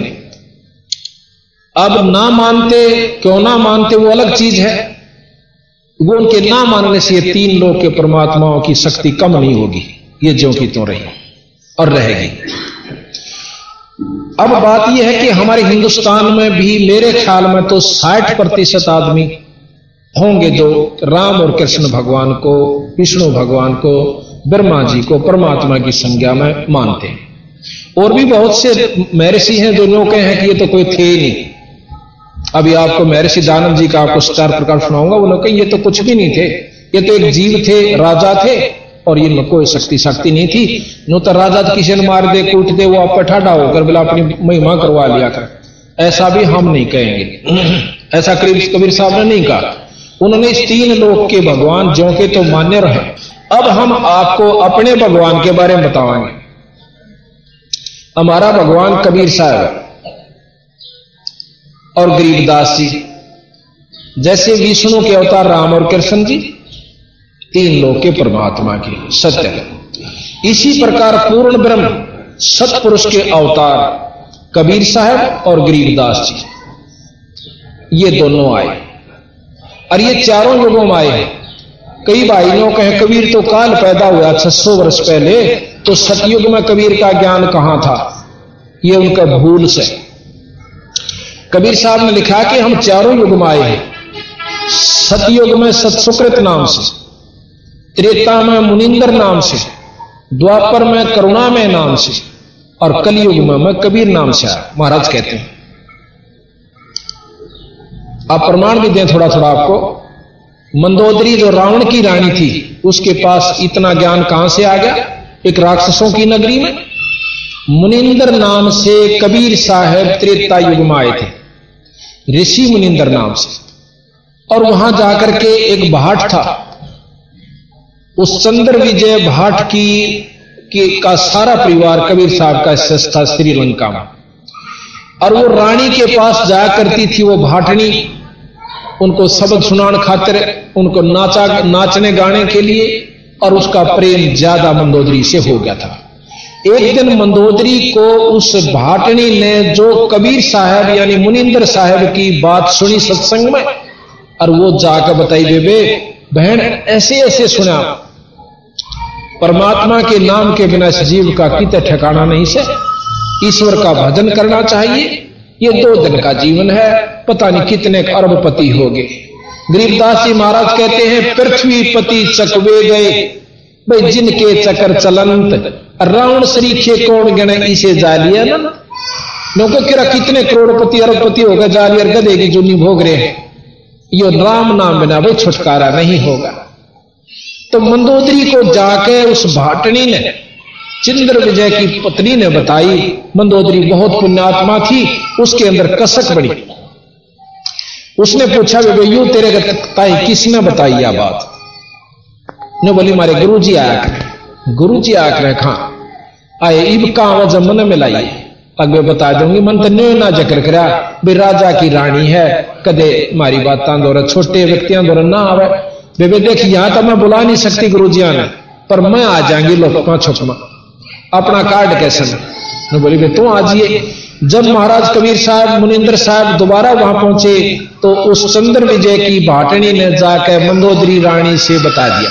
अब ना मानते, क्यों ना मानते, वो अलग चीज़ है। वो उनके ना मानने से तीन लोग के परमात्माओं की शक्ति कम नहीं होगी। ये जो की तो रही और रहेगी। अब बात यह है कि हमारे हिंदुस्तान में भी मेरे ख्याल में तो 60 प्रतिशत आदमी होंगे जो राम और कृष्ण भगवान को, विष्णु भगवान को, ब्रह्मा जी को, परमात्मा की संज्ञा में मानते हैं। और भी बहुत से महर्षि हैं जो लोग हैं कि ये तो कोई थे ही नहीं। अभी आपको महर्षि दानव जी का आपको स्टार प्रकार सुनाऊँगा, वो लोग ये तो कुछ भी नहीं थे। ये तो एक जीव थे, राजा थे, और ये कोई शक्ति शक्ति नहीं थी। नो तो राजा किसी ने मार दे, कूट दे, वो आप ठाडा होकर बोला, अपनी महिमा करवा लिया कर। ऐसा भी हम नहीं कहेंगे। ऐसा कबीर साहब ने नहीं कहा। उन्होंने इस तीन लोक के भगवान जो के तो मान्य रहे। अब हम आपको अपने भगवान के बारे में बताएँगे। हमारा भगवान कबीर साहब और गरीबदास जी। जैसे विष्णु के अवतार राम और कृष्ण जी, तीन लोग के परमात्मा की सत्य है। इसी प्रकार पूर्ण ब्रह्म, सतपुरुष के अवतार कबीर साहब और गरीबदास जी। ये दोनों आए। और ये चारों युगों में आए। हैं कई भाइयों कहे, कबीर तो काल पैदा हुआ छह सौ वर्ष पहले तो सतयुग में कबीर का ज्ञान कहाँ था? ये उनका भूल से। कबीर साहब ने लिखा कि हम चारों युग में आए हैं। सतयुग में सतसुकृत नाम से, त्रेता में मुनिंदर नाम से, द्वापर में करुणा में नाम से, और कलयुग में मैं कबीर नाम से आया। महाराज कहते हैं आप प्रमाण भी दें थोड़ा थोड़ा आपको। मंदोदरी जो रावण की रानी थी उसके पास इतना ज्ञान कहाँ से आ गया? एक राक्षसों की नगरी में। मुनिंदर नाम से कबीर साहब त्रेता युग में आए थे। ऋषि मुनिंदर नाम से। और वहाँ जाकर के एक भाट था। उस चंद्र विजय भाट की, की का सारा परिवार कबीर साहब का था श्रीलंका में। और वो रानी के पास जाया करती थी वो भाटनी। उनको सबक सुनान खातिर, उनको नाचा, नाचने गाने के लिए और उसका प्रेम ज़्यादा मंदोदरी से हो गया था। एक दिन मंदोदरी को उस भाटनी ने जो कबीर साहब यानी मुनिंदर साहब की बात सुनी सत्संग में, और वो जाकर बताई, बेबे, बहन, ऐसे ऐसे सुना। परमात्मा के नाम के बिना सजीव का कित ठिकाना नहीं से। ईश्वर का भजन करना चाहिए। ये दो दिन का जीवन है, पता नहीं कितने अरबपति हो गए गरीबदास जी महाराज कहते हैं, पृथ्वी पति चकवे गए भाई जिनके चकर चलंत, रावण सरीखे कौन गण इसे जालिया ना? लोगों किरा कितने करोड़पति, अरबपति हो गए जालियर गधे की जूनी भोग रहे हैं। यो राम नाम बिना भाई छुटकारा नहीं होगा। तो मंदोदरी को जाके उस भाटनी ने चिंद्र विजय की पत्नी ने बताई, मंदोदरी बहुत पुण्यात्मा थी, उसके अंदर कसक बड़ी उसने पूछा वे यू तेरे ताई किसने बताई यह बात? ने बोली, मारे गुरु जी आया करे गुरु जी आया करे खां आए इब कहा मन में लाई मैं बता दूँगी, मन तो न्यो ना जकर करा, भी राजा की रानी है। कदे मारी बातों दौरा छोटे व्यक्तियों दौरा ना आवे। बेबे देख, यहाँ तो मैं बुला नहीं सकती गुरु जी ने, पर मैं आ जाएँगी लोग छुपमा। अपना कार्ड कैसे मैं बोली, भाई, तू आजिए जब महाराज कबीर साहब, मुनिंदर साहब दोबारा वहाँ पहुँचे तो उस चंद्र विजय की भाटनी ने जाकर मंदोदरी रानी से बता दिया।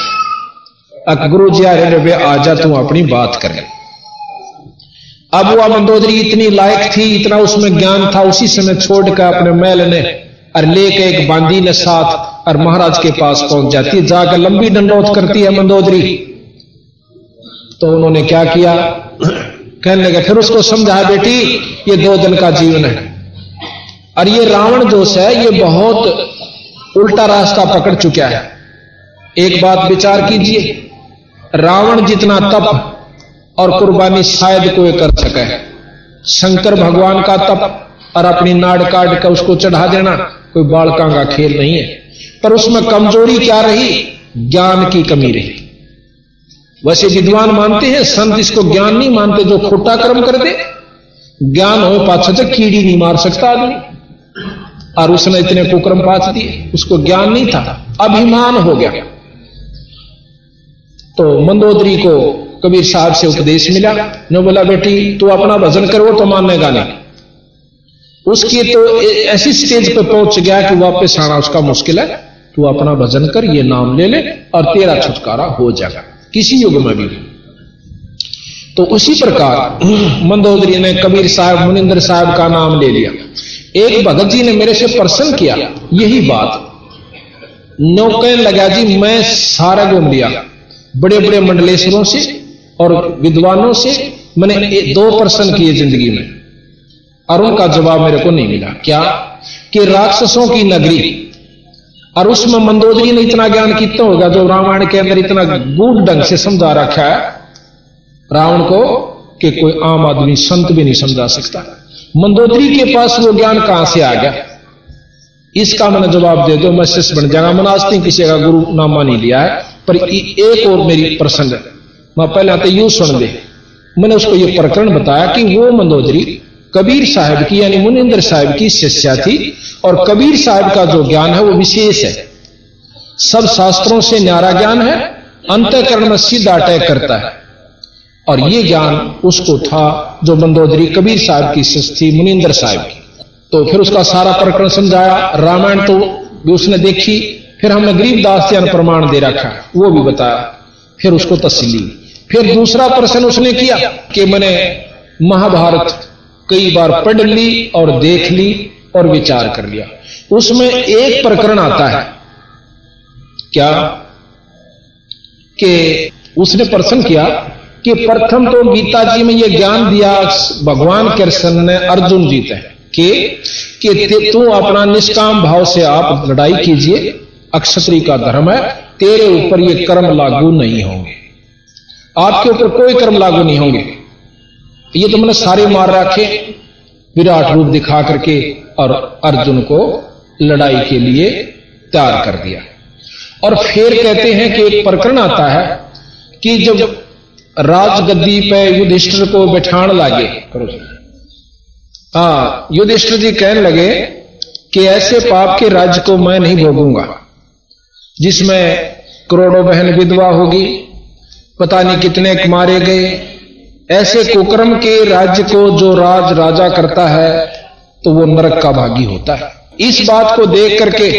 अक गुरु जी आ आजा तू अपनी बात कर अब वह मंदोदरी इतनी लायक थी, इतना उसमें ज्ञान था, उसी समय छोड़कर अपने मैल ने और लेके एक बांदी ने साथ और महाराज के पास पहुँच जाती जाकर लंबी दंडोत करती है मंदोदरी। तो उन्होंने क्या किया? कहने लगे, फिर उसको समझाया बेटी, ये दो दिन का जीवन है। और ये रावण दोष है, ये बहुत उल्टा रास्ता पकड़ चुका है। एक बात विचार कीजिए, रावण जितना तप और कुर्बानी शायद कोई कर सके। शंकर भगवान का तप और अपनी नाड़ काट कर उसको चढ़ा देना कोई बालका का खेल नहीं है। पर उसमें कमज़ोरी क्या रही? ज्ञान की कमी रही। वैसे विद्वान मानते हैं, संत इसको ज्ञान नहीं मानते जो खोटा कर्म कर दे। ज्ञान हो पाछ तो कीड़ी नहीं मार सकता आदमी। और उसने इतने कुक्रम पाच दिए, उसको ज्ञान नहीं था, अभिमान हो गया। तो मंदोदरी को कबीर साहब से उपदेश मिला, ने बोला, बेटी, तू अपना भजन करो तो मानने नहीं उसकी तो ऐसी स्टेज पर पहुँच गया कि वापस आना उसका मुश्किल है। तू अपना भजन कर, ये नाम ले ले और तेरा छुटकारा हो जाएगा। किसी युग में भी तो उसी प्रकार मंदोदरी ने कबीर साहब, मुनिंदर साहब का नाम ले लिया। एक भगत जी ने मेरे से प्रश्न किया, यही बात। नौ लगा जी, मैं सारा घूम लिया। बड़े बड़े मंडलेश्वरों से और विद्वानों से मैंने दो प्रश्न किए ज़िंदगी में। और उनका जवाब मेरे को नहीं मिला। क्या? कि राक्षसों की नगरी और उसमें मंदोदरी ने इतना ज्ञान कितना होगा जो रामायण के अंदर इतना गूढ़ ढंग से समझा रखा है? रावण को कि कोई आम आदमी संत भी नहीं समझा सकता। मंदोदरी के पास वो ज्ञान कहाँ से आ गया? इसका मैंने जवाब दे दो, मैं शिष्य बन जाऊँगा। मैंने किसी का गुरु नामा नहीं लिया है, पर एक और मेरी प्रसंग मैं पहले आते यू सुन दे। मैंने उसको ये प्रकरण बताया कि वो मंदोदरी कबीर साहब की, यानी मुनिंदर साहब की शिष्या थी, और कबीर साहब का जो ज्ञान है वो विशेष है। सब शास्त्रों से न्यारा ज्ञान है, अंतकरण में सीधा अटैक करता है। और ये ज्ञान उसको था जो मंदोदरी कबीर साहब की शिष्य थी, मुनिंदर साहब की। तो फिर उसका सारा प्रकरण समझाया, रामायण तो भी उसने देखी, फिर हमने गरीबदास जी प्रमाण दे रखा, वो भी बताया, फिर उसको तस्ली फिर दूसरा प्रश्न उसने किया कि मैंने महाभारत कई बार पढ़ ली और देख ली और विचार कर लिया। उसमें एक प्रकरण आता है। क्या? कि उसने प्रश्न किया कि प्रथम तो गीता जी में यह ज्ञान दिया, भगवान कृष्ण ने अर्जुन जी तक, कि कि तू अपना निष्काम भाव से आप लड़ाई कीजिए अक्षत्री का धर्म है, तेरे ऊपर ये कर्म लागू नहीं होंगे। आपके ऊपर कोई कर्म लागू नहीं होंगे। ये तो मैंने सारे मार रखे, विराट रूप दिखा करके और अर्जुन को लड़ाई के लिए तैयार कर दिया। और फिर कहते हैं कि एक प्रकरण आता है कि जब राजगद्दी पे युधिष्ठिर को बैठाण लागे हाँ युधिष्ठिर जी कहने लगे कि ऐसे पाप के राज्य को मैं नहीं भोगूँगा, जिसमें करोड़ों बहन विधवा होगी, पता नहीं कितने मारे गए ऐसे कुकर्म के राज्य को जो राज राजा करता है तो वो नरक का भागी होता है। इस बात को देख करके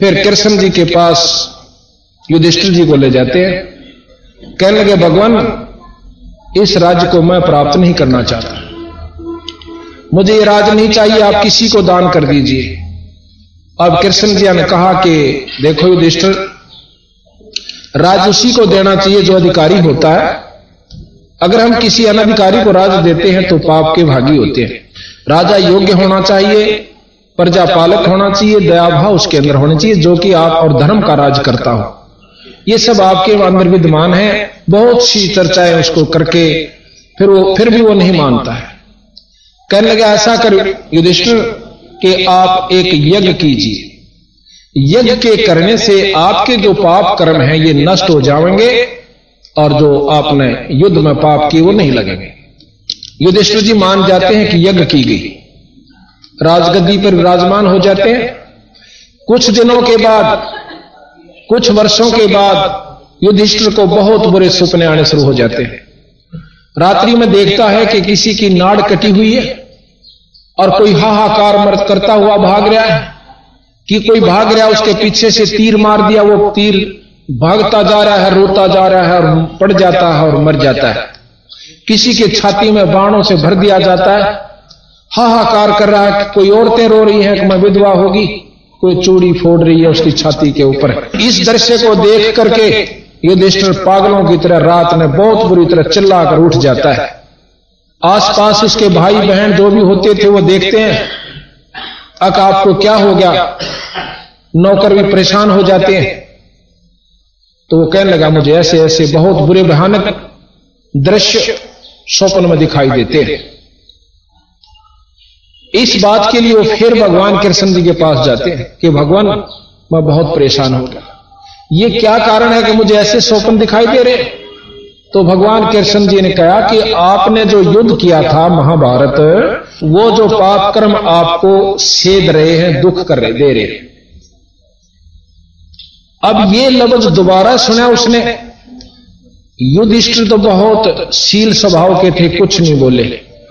फिर कृष्ण जी के पास युधिष्ठिर जी को ले जाते हैं। कहने लगे, भगवान, इस राज्य को मैं प्राप्त नहीं करना चाहता। मुझे ये राज नहीं चाहिए, आप किसी को दान कर दीजिए। अब कृष्ण जी ने कहा कि, देखो युधिष्ठिर, राज उसी को देना चाहिए जो अधिकारी होता है अगर हम किसी अनधिकारी को राज देते हैं तो पाप के भागी होते हैं। राजा योग्य होना चाहिए, प्रजा पालक होना चाहिए दया भाव उसके अंदर होना चाहिए, जो कि आप और धर्म का राज करता हो। ये सब आपके अंदर विद्यमान है, बहुत सी चर्चाएँ उसको करके फिर वो फिर भी वो नहीं मानता है। कहने लगे, ऐसा कर युधिष्ठिर, कि आप एक यज्ञ कीजिए। यज्ञ के करने से आपके जो पाप कर्म हैं, ये नष्ट हो जाएँगे और जो आपने युद्ध में पाप किए, वो नहीं लगेंगे युधिष्ठिर जी मान जाते हैं कि यज्ञ की गई। राजगद्दी पर विराजमान हो जाते हैं। कुछ दिनों के बाद, कुछ वर्षों के बाद युधिष्ठिर को बहुत बुरे सपने आने शुरू हो जाते हैं। रात्रि में देखता है कि किसी की नाड़ कटी हुई है और कोई हाहाकार मर्द करता हुआ भाग रहा है। कि कोई भाग रहा उसके पीछे से तीर मार दिया, वो तीर भागता जा रहा है, रोता जा रहा है और पड़ जाता है और मर जाता है। किसी के छाती में बाणों से भर दिया जाता है। हाहाकार कर रहा है कोई औरतें रो रही हैं, कि मैं विधवा होगी। कोई चूड़ी फोड़ रही है उसकी छाती के ऊपर। इस दृश्य को देख करके युधिष्ठिर पागलों की तरह रात में बहुत बुरी तरह चिल्लाकर उठ जाता है। आसपास उसके भाई बहन जो भी होते थे, वो देखते हैं। अक आपको क्या हो गया? नौकर भी परेशान हो जाते हैं। तो वो कहने लगा, मुझे ऐसे ऐसे बहुत बुरे, भयानक दृश्य स्वप्न में दिखाई देते हैं। इस बात के लिए वो फिर भगवान कृष्ण जी के पास जाते हैं कि भगवान, मैं बहुत परेशान हो गया। ये क्या कारण है कि मुझे ऐसे स्वप्न दिखाई दे रहे तो भगवान कृष्ण जी ने कहा कि आपने जो युद्ध किया था महाभारत, वो जो पाप कर्म आपको सेध रहे हैं, दुख कर रहे दे रहे अब ये लफ्ज दोबारा सुना उसने। युधिष्ठिर तो बहुत शील स्वभाव के थे, कुछ नहीं बोले।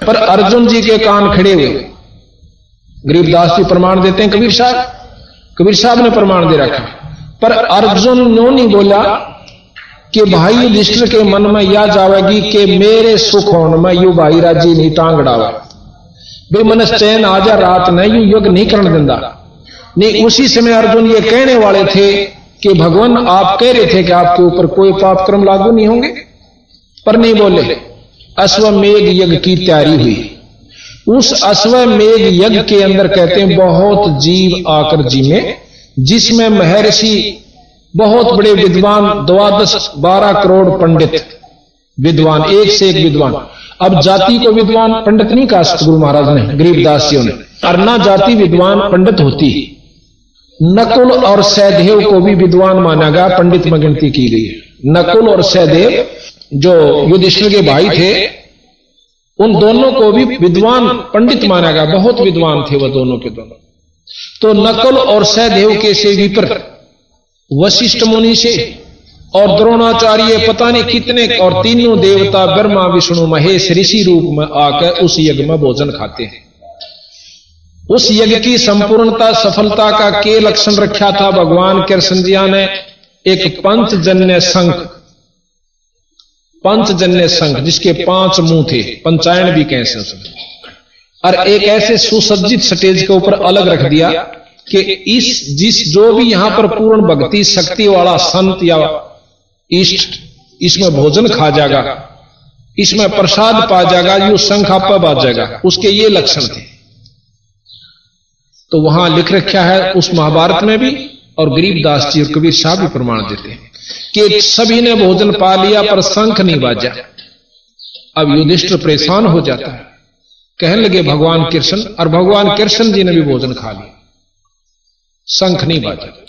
पर अर्जुन जी के कान खड़े हुए। गरीबदास जी प्रमाण देते हैं, कबीर साहब। कबीर साहब ने प्रमाण दे रखा। पर अर्जुन नो नहीं बोला कि भाई युधिष्ठिर के मन में यह जावेगी कि मेरे सुख होने में यू भाई राज़ी नहीं टांग डावा भाई मन चैन आजा रात नहीं यू युग नहीं करने दिंदा। नहीं, उसी समय अर्जुन ये कहने वाले थे कि भगवान आप कह रहे थे कि आपके ऊपर कोई पाप कर्म लागू नहीं होंगे। पर नहीं बोले। अश्वमेघ यज्ञ की तैयारी हुई। उस अश्वमेघ यज्ञ के अंदर कहते हैं, बहुत जीव आकर जी में जिसमें महर्षि, बहुत बड़े विद्वान, द्वादश बारह करोड़ पंडित विद्वान, एक से एक विद्वान। अब जाति को विद्वान पंडित नहीं कहा सतगुरु महाराज ने गरीबदास ने। और ना जाति विद्वान पंडित होती। नकुल और सहदेव को भी विद्वान माना गया पंडित में गिनती की गई नकुल और सहदेव जो युधिष्ठिर के भाई थे उन दोनों को भी विद्वान पंडित माना गया बहुत विद्वान थे वह दोनों के दोनों। तो नकुल और सहदेव के से विपर वशिष्ठ मुनि से और द्रोणाचार्य पता नहीं कितने और तीनों देवता ब्रह्मा विष्णु महेश ऋषि रूप में आकर उस यज्ञ में भोजन खाते हैं। उस यज्ञ की संपूर्णता, सफलता का के लक्षण रखा था, भगवान कृष्ण जिया ने एक पंचजन्य संख पंचजन्य संघ, जिसके पाँच मुँह थे, पंचायन भी सकते और एक ऐसे सुसज्जित स्टेज के ऊपर अलग रख दिया कि इस, जिस जो भी यहाँ पर पूर्ण भक्ति, शक्ति वाला संत या इष्ट, इसमें भोजन खा जाएगा, इसमें प्रसाद पा जाएगा, यू शंख आपा जाएगा। उसके ये लक्षण थे। तो वहाँ लिख रखा है उस महाभारत में भी, और गरीबदास जी और कबीर शाह भी प्रमाण देते हैं कि सभी ने भोजन पा लिया, पर शंख नहीं बाजा। अब युधिष्ठिर परेशान हो जाता है। कहने लगे, भगवान कृष्ण, और भगवान कृष्ण जी ने भी भोजन खा लिया। शंख नहीं बाजा।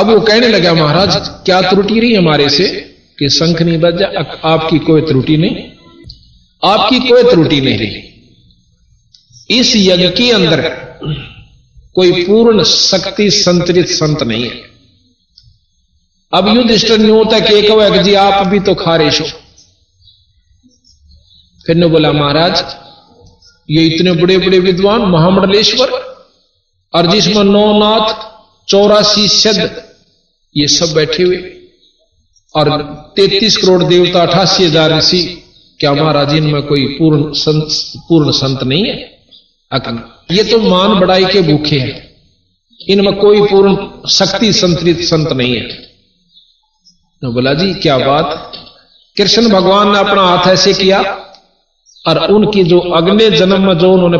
अब वो कहने लगा, महाराज, क्या त्रुटि रही हमारे से कि शंख नहीं बाजा? आपकी कोई त्रुटि नहीं। आपकी कोई त्रुटि नहीं। रही इस यज्ञ के अंदर कोई पूर्ण शक्ति संतरित संत नहीं है। अब युद्ध न्यू होता कि एक जी आप भी तो खा रहे हो। फिर ने बोला, महाराज, ये इतने बड़े बड़े विद्वान महामंडलेश्वर और जिसमें नौनाथ, चौरासी शब्द ये सब बैठे हुए और तैतीस करोड़ देवता, अठासी हज़ार ऋषि, क्या महाराज इनमें कोई पूर्ण संत पूर्ण संत नहीं है? अकन ये तो मान बड़ाई के भूखे हैं। इनमें कोई पूर्ण शक्ति संतरित संत नहीं है। तो बोला जी, क्या बात? कृष्ण भगवान ने अपना हाथ ऐसे किया और उनकी जो अगले जन्म में जो उन्होंने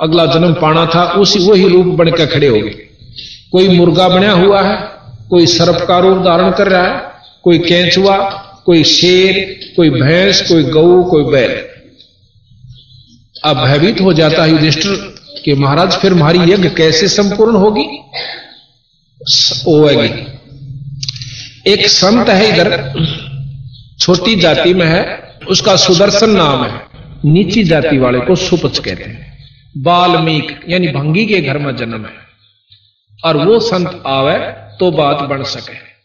अगला जन्म पाना था, उसी वही रूप बनकर खड़े हो गए। कोई मुर्गा बना हुआ है, कोई सर्प का रूप धारण कर रहा है, कोई कैंचुआ, कोई शेर, कोई भैंस, कोई गऊ, कोई बैल। अब भयभीत हो जाता है युधिष्ठिर कि महाराज, फिर हमारी यज्ञ कैसे संपूर्ण होगी? होगी एक संत है इधर, छोटी जाति में है, उसका सुदर्शन नाम है। नीची जाति वाले को सुपच कहते हैं। बाल्मीक, यानी भंगी के घर में जन्म है। और वो संत आवे तो बात बन सके।